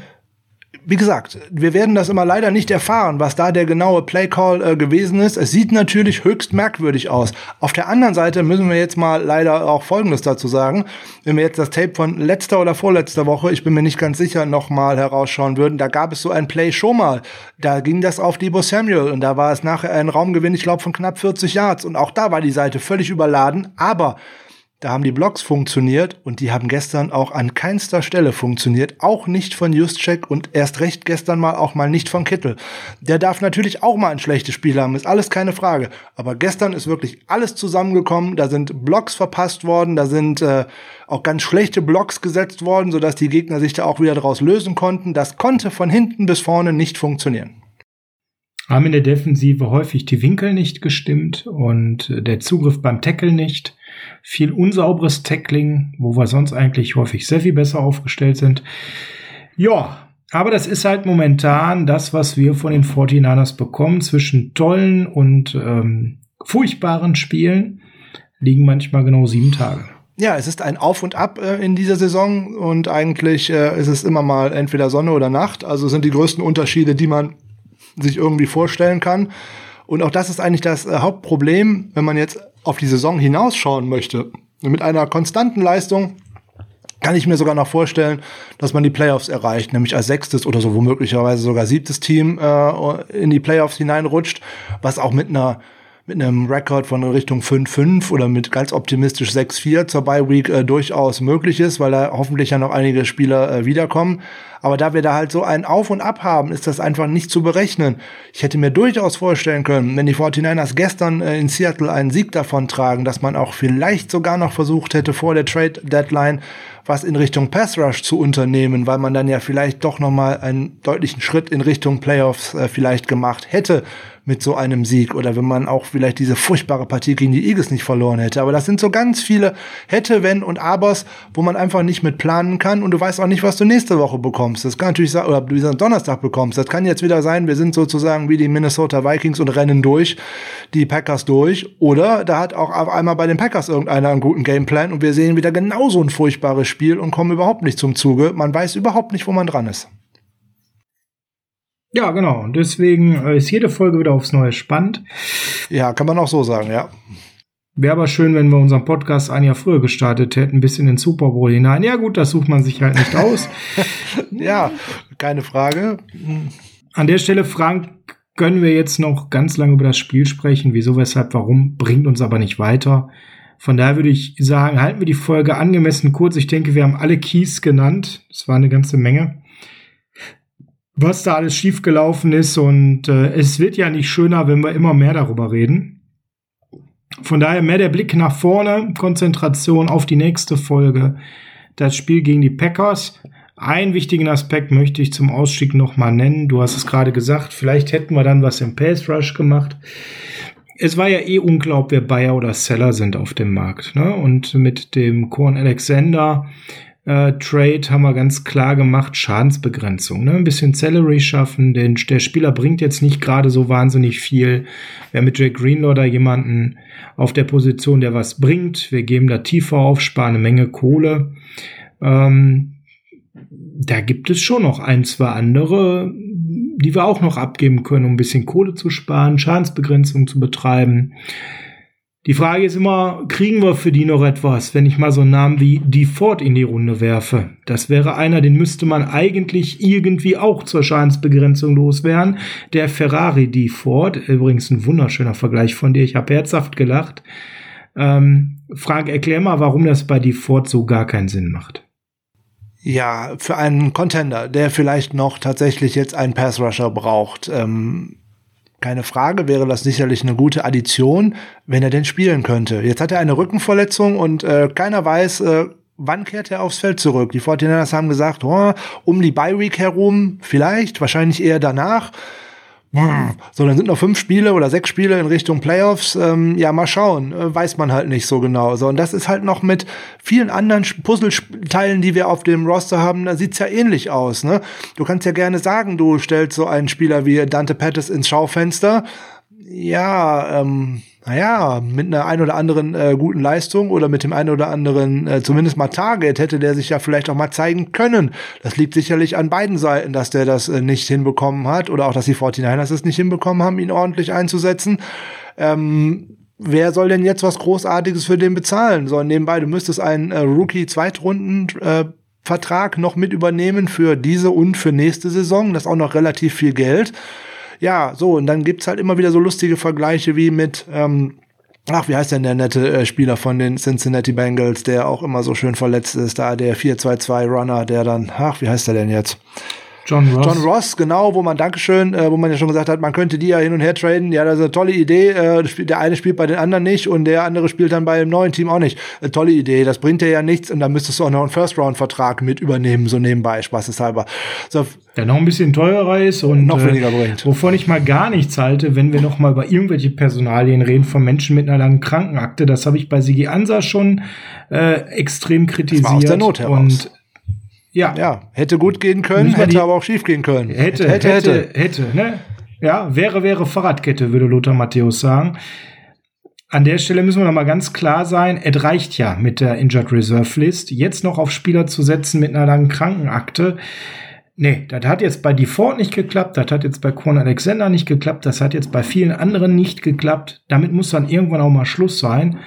B: wie gesagt, wir werden das immer leider nicht erfahren, was da der genaue Playcall äh, gewesen ist. Es sieht natürlich höchst merkwürdig aus. Auf der anderen Seite müssen wir jetzt mal leider auch Folgendes dazu sagen. Wenn wir jetzt das Tape von letzter oder vorletzter Woche, ich bin mir nicht ganz sicher, nochmal herausschauen würden, da gab es so ein Play schon mal. Da ging das auf Debo Samuel und da war es nachher ein Raumgewinn, ich glaube, von knapp 40 Yards. Und auch da war die Seite völlig überladen. Aber da haben die Blocks funktioniert und die haben gestern auch an keinster Stelle funktioniert. Auch nicht von Juszczyk und erst recht gestern mal auch mal nicht von Kittel. Der darf natürlich auch mal ein schlechtes Spiel haben, ist alles keine Frage. Aber gestern ist wirklich alles zusammengekommen. Da sind Blocks verpasst worden, da sind äh, auch ganz schlechte Blocks gesetzt worden, sodass die Gegner sich da auch wieder daraus lösen konnten. Das konnte von hinten bis vorne nicht funktionieren.
A: Haben in der Defensive häufig die Winkel nicht gestimmt und der Zugriff beim Tackle nicht. Viel unsauberes Tackling, wo wir sonst eigentlich häufig sehr viel besser aufgestellt sind. Ja, aber das ist halt momentan das, was wir von den 49ers bekommen. Zwischen tollen und ähm, furchtbaren Spielen liegen manchmal genau sieben Tage.
B: Ja, es ist ein Auf und Ab äh, in dieser Saison und eigentlich äh, ist es immer mal entweder Sonne oder Nacht. Also sind die größten Unterschiede, die man sich irgendwie vorstellen kann. Und auch das ist eigentlich das äh, Hauptproblem, wenn man jetzt auf die Saison hinausschauen möchte. Mit einer konstanten Leistung kann ich mir sogar noch vorstellen, dass man die Playoffs erreicht, nämlich als sechstes oder so womöglicherweise sogar siebtes Team äh, in die Playoffs hineinrutscht, was auch mit einer mit einem Rekord von Richtung 5-5 oder mit ganz optimistisch 6-4 zur Bye Week äh, durchaus möglich ist, weil da hoffentlich ja noch einige Spieler äh, wiederkommen. Aber da wir da halt so ein Auf und Ab haben, ist das einfach nicht zu berechnen. Ich hätte mir durchaus vorstellen können, wenn die 49ers gestern äh, in Seattle einen Sieg davon tragen, dass man auch vielleicht sogar noch versucht hätte, vor der Trade Deadline was in Richtung Pass Rush zu unternehmen, weil man dann ja vielleicht doch noch mal einen deutlichen Schritt in Richtung Playoffs äh, vielleicht gemacht hätte mit so einem Sieg oder wenn man auch vielleicht diese furchtbare Partie gegen die Eagles nicht verloren hätte. Aber das sind so ganz viele hätte, wenn und abers, wo man einfach nicht mit planen kann und du weißt auch nicht, was du nächste Woche bekommst. Das kann natürlich sein, oder du diesen Donnerstag bekommst. Das kann jetzt wieder sein, wir sind sozusagen wie die Minnesota Vikings und rennen durch die Packers durch. Oder da hat auch auf einmal bei den Packers irgendeiner einen guten Gameplan und wir sehen wieder genauso ein furchtbares Spiel und kommen überhaupt nicht zum Zuge. Man weiß überhaupt nicht, wo man dran ist.
A: Ja, genau. Und deswegen äh, ist jede Folge wieder aufs Neue spannend.
B: Ja, kann man auch so sagen, ja.
A: Wäre aber schön, wenn wir unseren Podcast ein Jahr früher gestartet hätten, bis in den Super Bowl hinein. Ja, gut, das sucht man sich halt nicht aus.
B: ja, keine Frage.
A: An der Stelle, Frank, können wir jetzt noch ganz lange über das Spiel sprechen. Wieso, weshalb, warum, bringt uns aber nicht weiter. Von daher würde ich sagen, halten wir die Folge angemessen kurz. Ich denke, wir haben alle Keys genannt. Das war eine ganze Menge was da alles schiefgelaufen ist. Und äh, es wird ja nicht schöner, wenn wir immer mehr darüber reden. Von daher mehr der Blick nach vorne, Konzentration auf die nächste Folge. Das Spiel gegen die Packers. Einen wichtigen Aspekt möchte ich zum Ausstieg noch mal nennen. Du hast es gerade gesagt, vielleicht hätten wir dann was im Pace Rush gemacht. Es war ja eh unglaublich, wer Bayer oder Seller sind auf dem Markt. Ne? Und mit dem Korn Alexander äh, Trade haben wir ganz klar gemacht, Schadensbegrenzung. Ne? Ein bisschen Salary schaffen, denn der Spieler bringt jetzt nicht gerade so wahnsinnig viel. Wir haben mit Jake Greenlaw da jemanden auf der Position, der was bringt. Wir geben da tiefer auf, sparen eine Menge Kohle. Ähm, da gibt es schon noch ein, zwei andere, die wir auch noch abgeben können, um ein bisschen Kohle zu sparen, Schadensbegrenzung zu betreiben. Die Frage ist immer, kriegen wir für die noch etwas, wenn ich mal so einen Namen wie Die Ford in die Runde werfe? Das wäre einer, den müsste man eigentlich irgendwie auch zur Schadensbegrenzung loswerden. Der Ferrari Die Ford, übrigens ein wunderschöner Vergleich von dir, ich habe herzhaft gelacht. Ähm, Frank, erklär mal, warum das bei Die Ford so gar keinen Sinn macht.
B: Ja, für einen Contender, der vielleicht noch tatsächlich jetzt einen Pass-Rusher braucht. Ähm keine Frage, wäre das sicherlich eine gute Addition, wenn er denn spielen könnte. Jetzt hat er eine Rückenverletzung und äh, keiner weiß, äh, wann kehrt er aufs Feld zurück. Die 49ers haben gesagt, oh, um die Bye Week herum, vielleicht, wahrscheinlich eher danach. So, dann sind noch fünf Spiele oder sechs Spiele in Richtung Playoffs. Ähm, ja, mal schauen. Äh, weiß man halt nicht so genau. So, und das ist halt noch mit vielen anderen Puzzleteilen, die wir auf dem Roster haben, da sieht's ja ähnlich aus. Ne? Du kannst ja gerne sagen, du stellst so einen Spieler wie Dante Pettis ins Schaufenster. Ja, ähm, naja, mit einer ein oder anderen äh, guten Leistung oder mit dem einen oder anderen äh, zumindest mal Target hätte der sich ja vielleicht auch mal zeigen können. Das liegt sicherlich an beiden Seiten, dass der das äh, nicht hinbekommen hat oder auch, dass die 49ers es nicht hinbekommen haben, ihn ordentlich einzusetzen. Ähm, wer soll denn jetzt was Großartiges für den bezahlen? So, nebenbei, du müsstest einen äh, Rookie-Zweitrunden äh, Vertrag noch mit übernehmen für diese und für nächste Saison. Das ist auch noch relativ viel Geld. Ja, so, und dann gibt's halt immer wieder so lustige Vergleiche wie mit, ähm, ach, wie heißt denn der nette äh, Spieler von den Cincinnati Bengals, der auch immer so schön verletzt ist, da der 4-2-2 Runner, der dann, ach, wie heißt der denn jetzt? John Ross. John Ross, genau, wo man, Dankeschön, äh, wo man ja schon gesagt hat, man könnte die ja hin und her traden. Ja, das ist eine tolle Idee. Äh, der eine spielt bei den anderen nicht und der andere spielt dann bei dem neuen Team auch nicht. Eine tolle Idee. Das bringt dir ja nichts und dann müsstest du auch noch einen First-Round-Vertrag mit übernehmen, so nebenbei, spaßeshalber. So,
A: der noch ein bisschen teurer ist und
B: noch weniger bringt.
A: Äh, wovon ich mal gar nichts halte, wenn wir noch mal über irgendwelche Personalien reden von Menschen mit einer langen Krankenakte. Das habe ich bei Sigi Ansa schon äh, extrem kritisiert. Das war aus
B: der Not heraus. Und ja. Ja, hätte gut gehen können, hätte aber auch schief gehen können.
A: Hätte, hätte, hätte, hätte, hätte ne? Ja, wäre, wäre Fahrradkette, würde Lothar Matthäus sagen. An der Stelle müssen wir noch mal ganz klar sein, es reicht ja mit der Injured Reserve List. Jetzt noch auf Spieler zu setzen mit einer langen Krankenakte. Nee, das hat jetzt bei Default nicht geklappt, das hat jetzt bei Quan Alexander nicht geklappt, das hat jetzt bei vielen anderen nicht geklappt. Damit muss dann irgendwann auch mal Schluss sein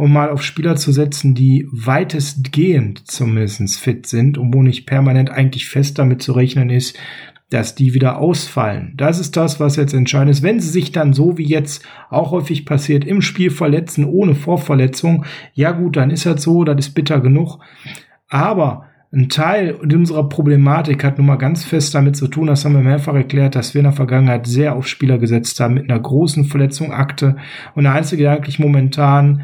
A: um mal auf Spieler zu setzen, die weitestgehend zumindest fit sind und wo nicht permanent eigentlich fest damit zu rechnen ist, dass die wieder ausfallen. Das ist das, was jetzt entscheidend ist. Wenn sie sich dann so wie jetzt auch häufig passiert im Spiel verletzen ohne Vorverletzung, ja gut, dann ist das so, das ist bitter genug. Aber ein Teil unserer Problematik hat nun mal ganz fest damit zu tun, das haben wir mehrfach erklärt, dass wir in der Vergangenheit sehr auf Spieler gesetzt haben mit einer großen Verletzung Akte. Und der einzige, der eigentlich momentan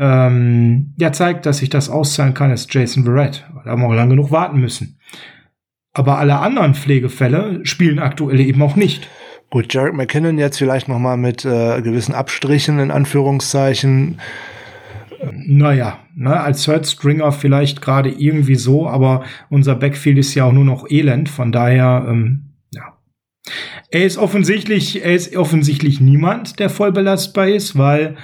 A: ähm, ja, zeigt, dass sich das auszahlen kann, ist Jason Verrett. Da haben wir auch lange genug warten müssen. Aber alle anderen Pflegefälle spielen aktuell eben auch nicht.
B: Gut, Jarek McKinnon jetzt vielleicht noch mal mit äh, gewissen Abstrichen in Anführungszeichen.
A: Naja, ne, als Third Stringer vielleicht gerade irgendwie so, aber unser Backfield ist ja auch nur noch elend, von daher, ähm, ja. Er ist offensichtlich, er ist offensichtlich niemand, der voll belastbar ist, weil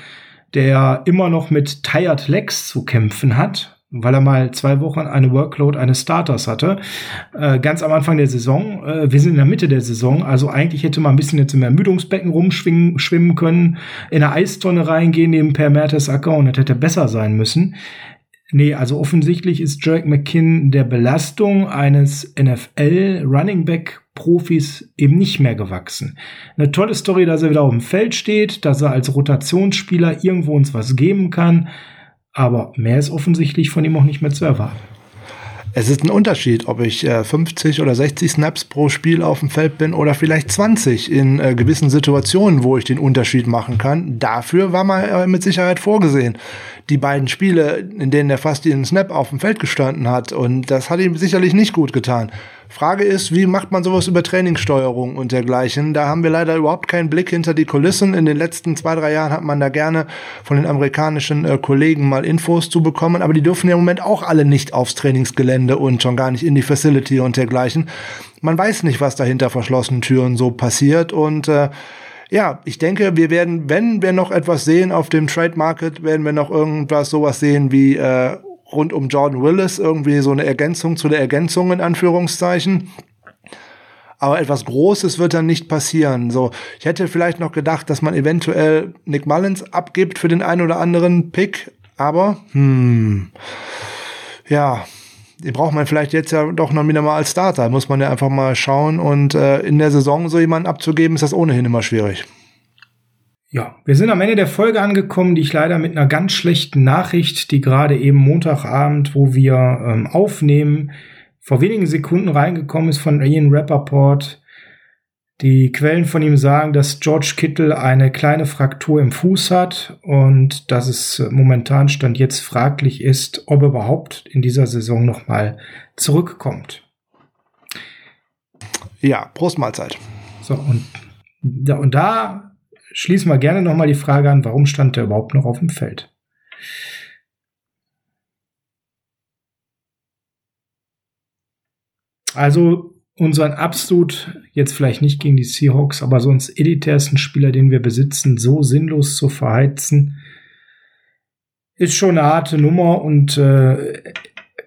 A: der immer noch mit Tired Legs zu kämpfen hat, weil er mal zwei Wochen eine Workload eines Starters hatte. Äh, ganz am Anfang der Saison. Äh, wir sind in der Mitte der Saison, also eigentlich hätte man ein bisschen jetzt im Ermüdungsbecken rumschwimmen schwimmen können, in eine Eistonne reingehen neben Per Mertesacker und das hätte besser sein müssen. Nee, also offensichtlich ist Jerick McKinn der Belastung eines NFL Running Back Profis eben nicht mehr gewachsen. Eine tolle Story, dass er wieder auf dem Feld steht, dass er als Rotationsspieler irgendwo uns was geben kann, aber mehr ist offensichtlich von ihm auch nicht mehr zu erwarten.
B: Es ist ein Unterschied, ob ich äh, 50 oder 60 Snaps pro Spiel auf dem Feld bin oder vielleicht 20 in äh, gewissen Situationen, wo ich den Unterschied machen kann. Dafür war mal äh, mit Sicherheit vorgesehen. Die beiden Spiele, in denen er fast jeden Snap auf dem Feld gestanden hat und das hat ihm sicherlich nicht gut getan. Frage ist, wie macht man sowas über Trainingssteuerung und dergleichen? Da haben wir leider überhaupt keinen Blick hinter die Kulissen. In den letzten zwei, drei Jahren hat man da gerne von den amerikanischen äh, Kollegen mal Infos zu bekommen, aber die dürfen ja im Moment auch alle nicht aufs Trainingsgelände und schon gar nicht in die Facility und dergleichen. Man weiß nicht, was da hinter verschlossenen Türen so passiert und äh, ja, ich denke, wir werden, wenn wir noch etwas sehen auf dem Trade Market, werden wir noch irgendwas sowas sehen wie äh, rund um Jordan Willis irgendwie so eine Ergänzung zu der Ergänzung in Anführungszeichen. Aber etwas Großes wird dann nicht passieren. So, ich hätte vielleicht noch gedacht, dass man eventuell Nick Mullins abgibt für den einen oder anderen Pick, aber hm, ja, den braucht man vielleicht jetzt ja doch noch wieder mal als Starter. Muss man ja einfach mal schauen. Und äh, in der Saison so jemanden abzugeben, ist das ohnehin immer schwierig.
A: Ja, wir sind am Ende der Folge angekommen, die ich leider mit einer ganz schlechten Nachricht, die gerade eben Montagabend, wo wir ähm, aufnehmen, vor wenigen Sekunden reingekommen ist von Ian Rappaport. Die Quellen von ihm sagen, dass George Kittle eine kleine Fraktur im Fuß hat und dass es momentan Stand jetzt fraglich ist, ob er überhaupt in dieser Saison nochmal zurückkommt.
B: Ja, Prostmahlzeit.
A: So, und da, und da schließen wir gerne nochmal die Frage an, warum stand er überhaupt noch auf dem Feld? Also unseren absolut, jetzt vielleicht nicht gegen die Seahawks, aber sonst elitärsten Spieler, den wir besitzen, so sinnlos zu verheizen, ist schon eine harte Nummer und äh,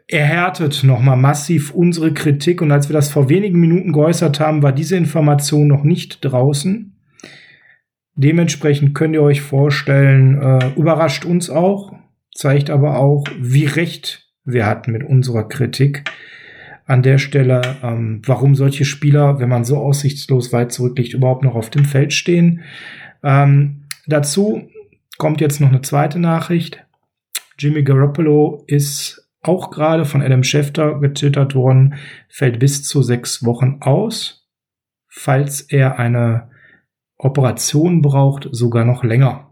A: erhärtet nochmal massiv unsere Kritik. Und als wir das vor wenigen Minuten geäußert haben, war diese Information noch nicht draußen. Dementsprechend könnt ihr euch vorstellen, äh, überrascht uns auch, zeigt aber auch, wie recht wir hatten mit unserer Kritik. An der Stelle, ähm, warum solche Spieler, wenn man so aussichtslos weit zurückliegt, überhaupt noch auf dem Feld stehen. Ähm, dazu kommt jetzt noch eine zweite Nachricht. Jimmy Garoppolo ist auch gerade von Adam Schefter getwittert worden, fällt bis zu sechs Wochen aus, falls er eine Operation braucht, sogar noch länger.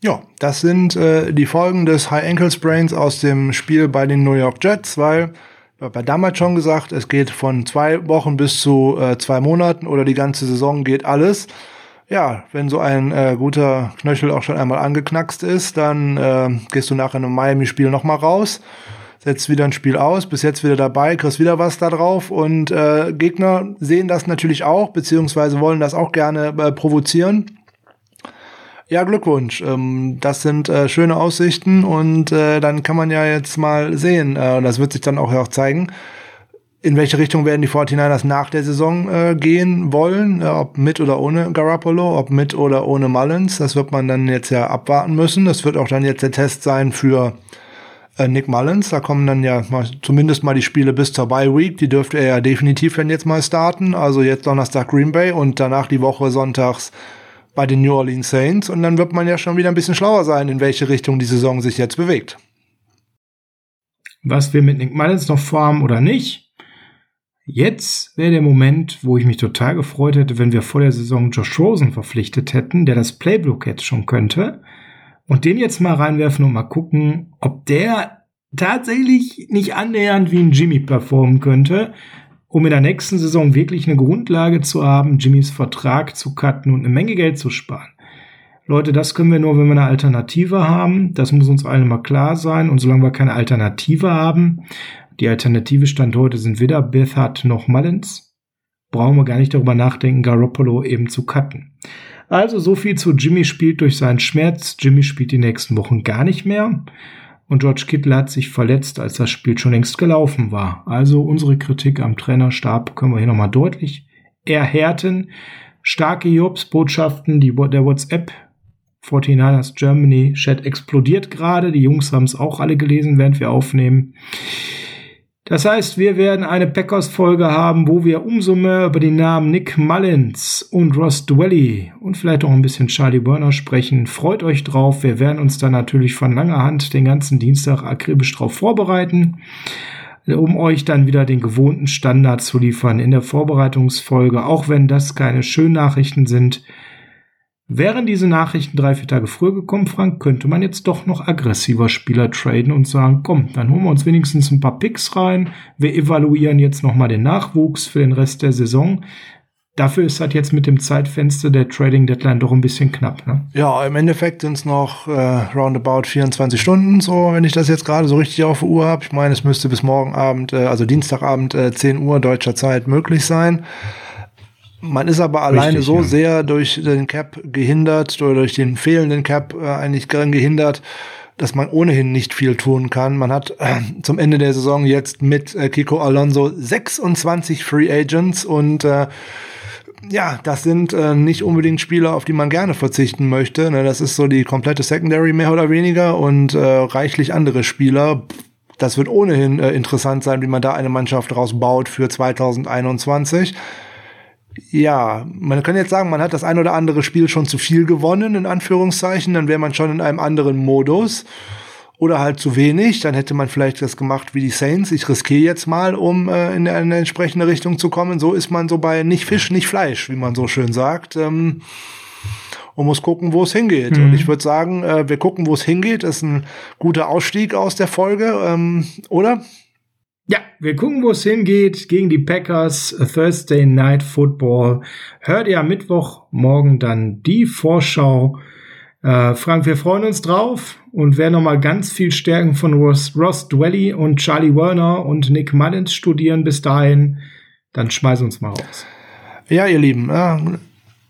B: Ja, das sind äh, die Folgen des High Ankle Sprains aus dem Spiel bei den New York Jets, weil ich habe damals schon gesagt, es geht von zwei Wochen bis zu äh, zwei Monaten oder die ganze Saison geht alles. Ja, wenn so ein äh, guter Knöchel auch schon einmal angeknackst ist, dann äh, gehst du nach einem Miami-Spiel nochmal raus, setzt wieder ein Spiel aus, bis jetzt wieder dabei, kriegst wieder was da drauf und äh, Gegner sehen das natürlich auch, beziehungsweise wollen das auch gerne äh, provozieren ja, Glückwunsch. Ähm, das sind äh, schöne Aussichten und äh, dann kann man ja jetzt mal sehen, äh, und das wird sich dann auch, auch zeigen, in welche Richtung werden die 49ers nach der Saison äh, gehen wollen, äh, ob mit oder ohne Garoppolo, ob mit oder ohne Mullins. Das wird man dann jetzt ja abwarten müssen. Das wird auch dann jetzt der Test sein für äh, Nick Mullins. Da kommen dann ja mal, zumindest mal die Spiele bis zur Bye Week. Die dürfte er ja definitiv dann jetzt mal starten. Also jetzt Donnerstag Green Bay und danach die Woche sonntags bei den New Orleans Saints und dann wird man ja schon wieder ein bisschen schlauer sein, in welche Richtung die Saison sich jetzt bewegt.
A: Was wir mit Nick Mullins noch vorhaben oder nicht, jetzt wäre der Moment, wo ich mich total gefreut hätte, wenn wir vor der Saison Josh Rosen verpflichtet hätten, der das Playbook jetzt schon könnte und den jetzt mal reinwerfen und mal gucken, ob der tatsächlich nicht annähernd wie ein Jimmy performen könnte, um in der nächsten Saison wirklich eine Grundlage zu haben, Jimmys Vertrag zu cutten und eine Menge Geld zu sparen. Leute, das können wir nur, wenn wir eine Alternative haben. Das muss uns allen mal klar sein. Und solange wir keine Alternative haben, die Alternative Stand heute sind weder Bethard noch Mullins, brauchen wir gar nicht darüber nachdenken, Garoppolo eben zu cutten. Also so viel zu Jimmy spielt durch seinen Schmerz. Jimmy spielt die nächsten Wochen gar nicht mehr und George Kittle hat sich verletzt, als das Spiel schon längst gelaufen war. Also unsere Kritik am Trainerstab können wir hier nochmal deutlich erhärten. Starke Jobs-Botschaften, der WhatsApp 49ers Germany Chat explodiert gerade. Die Jungs haben es auch alle gelesen, während wir aufnehmen. Das heißt, wir werden eine Packers-Folge haben, wo wir umso mehr über die Namen Nick Mullins und Ross Dwelly und vielleicht auch ein bisschen Charlie Burner sprechen. Freut euch drauf. Wir werden uns dann natürlich von langer Hand den ganzen Dienstag akribisch drauf vorbereiten, um euch dann wieder den gewohnten Standard zu liefern in der Vorbereitungsfolge. Auch wenn das keine schönen Nachrichten sind, Wären diese Nachrichten drei, vier Tage früher gekommen, Frank, könnte man jetzt doch noch aggressiver Spieler traden und sagen, komm, dann holen wir uns wenigstens ein paar Picks rein. Wir evaluieren jetzt nochmal den Nachwuchs für den Rest der Saison. Dafür ist halt jetzt mit dem Zeitfenster der Trading Deadline doch ein bisschen knapp. Ne?
B: Ja, im Endeffekt sind es noch äh, roundabout 24 Stunden, so wenn ich das jetzt gerade so richtig auf Uhr habe. Ich meine, es müsste bis morgen Abend, äh, also Dienstagabend äh, 10 Uhr deutscher Zeit möglich sein. Man ist aber alleine Richtig, so ja. sehr durch den Cap gehindert oder durch den fehlenden Cap äh, eigentlich gehindert, dass man ohnehin nicht viel tun kann. Man hat äh, zum Ende der Saison jetzt mit äh, Kiko Alonso 26 Free Agents und äh, ja, das sind äh, nicht unbedingt Spieler, auf die man gerne verzichten möchte. Ne, das ist so die komplette Secondary mehr oder weniger und äh, reichlich andere Spieler. Das wird ohnehin äh, interessant sein, wie man da eine Mannschaft rausbaut für 2021 ja, man kann jetzt sagen, man hat das ein oder andere Spiel schon zu viel gewonnen, in Anführungszeichen, dann wäre man schon in einem anderen Modus. Oder halt zu wenig, dann hätte man vielleicht das gemacht wie die Saints. Ich riskiere jetzt mal, um äh, in eine entsprechende Richtung zu kommen. So ist man so bei nicht Fisch, nicht Fleisch, wie man so schön sagt. Ähm, und muss gucken, wo es hingeht. Mhm. Und ich würde sagen, äh, wir gucken, wo es hingeht. Das ist ein guter Ausstieg aus der Folge, ähm, oder?
A: Ja, wir gucken, wo es hingeht gegen die Packers Thursday Night Football. Hört ihr am Mittwoch morgen dann die Vorschau. Äh, Frank, wir freuen uns drauf und wer nochmal ganz viel Stärken von Ross, Ross Dwelly und Charlie Werner und Nick Mullins studieren bis dahin, dann schmeiß uns mal raus.
B: Ja, ihr Lieben,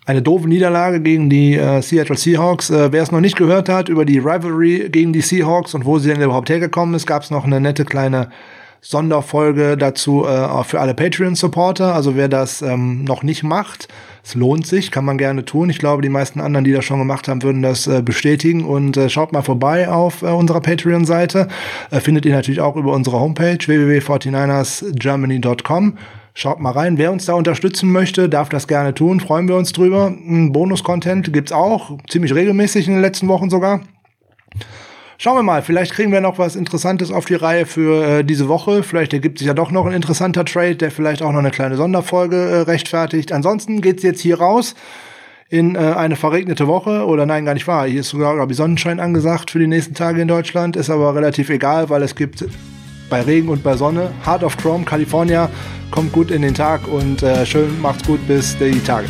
B: eine doofe Niederlage gegen die äh, Seattle Seahawks. Äh, wer es noch nicht gehört hat über die Rivalry gegen die Seahawks und wo sie denn überhaupt hergekommen ist, gab es noch eine nette kleine Sonderfolge dazu äh, für alle Patreon-Supporter. Also wer das ähm, noch nicht macht, es lohnt sich, kann man gerne tun. Ich glaube, die meisten anderen, die das schon gemacht haben, würden das äh, bestätigen. Und äh, schaut mal vorbei auf äh, unserer Patreon-Seite. Äh, findet ihr natürlich auch über unsere Homepage www.49ersgermany.com. Schaut mal rein. Wer uns da unterstützen möchte, darf das gerne tun. Freuen wir uns drüber. Bonus-Content gibt's auch, ziemlich regelmäßig in den letzten Wochen sogar.
C: Schauen wir mal, vielleicht kriegen wir noch was Interessantes auf die Reihe für äh, diese Woche. Vielleicht ergibt sich ja doch noch ein interessanter Trade, der vielleicht auch noch eine kleine Sonderfolge äh, rechtfertigt. Ansonsten geht's jetzt hier raus in äh, eine verregnete Woche oder nein, gar nicht wahr. Hier ist sogar, glaube ich, Sonnenschein angesagt für die nächsten Tage in Deutschland. Ist aber relativ egal, weil es gibt bei Regen und bei Sonne Heart of Chrome, California. Kommt gut in den Tag und äh, schön macht's gut bis die Tage.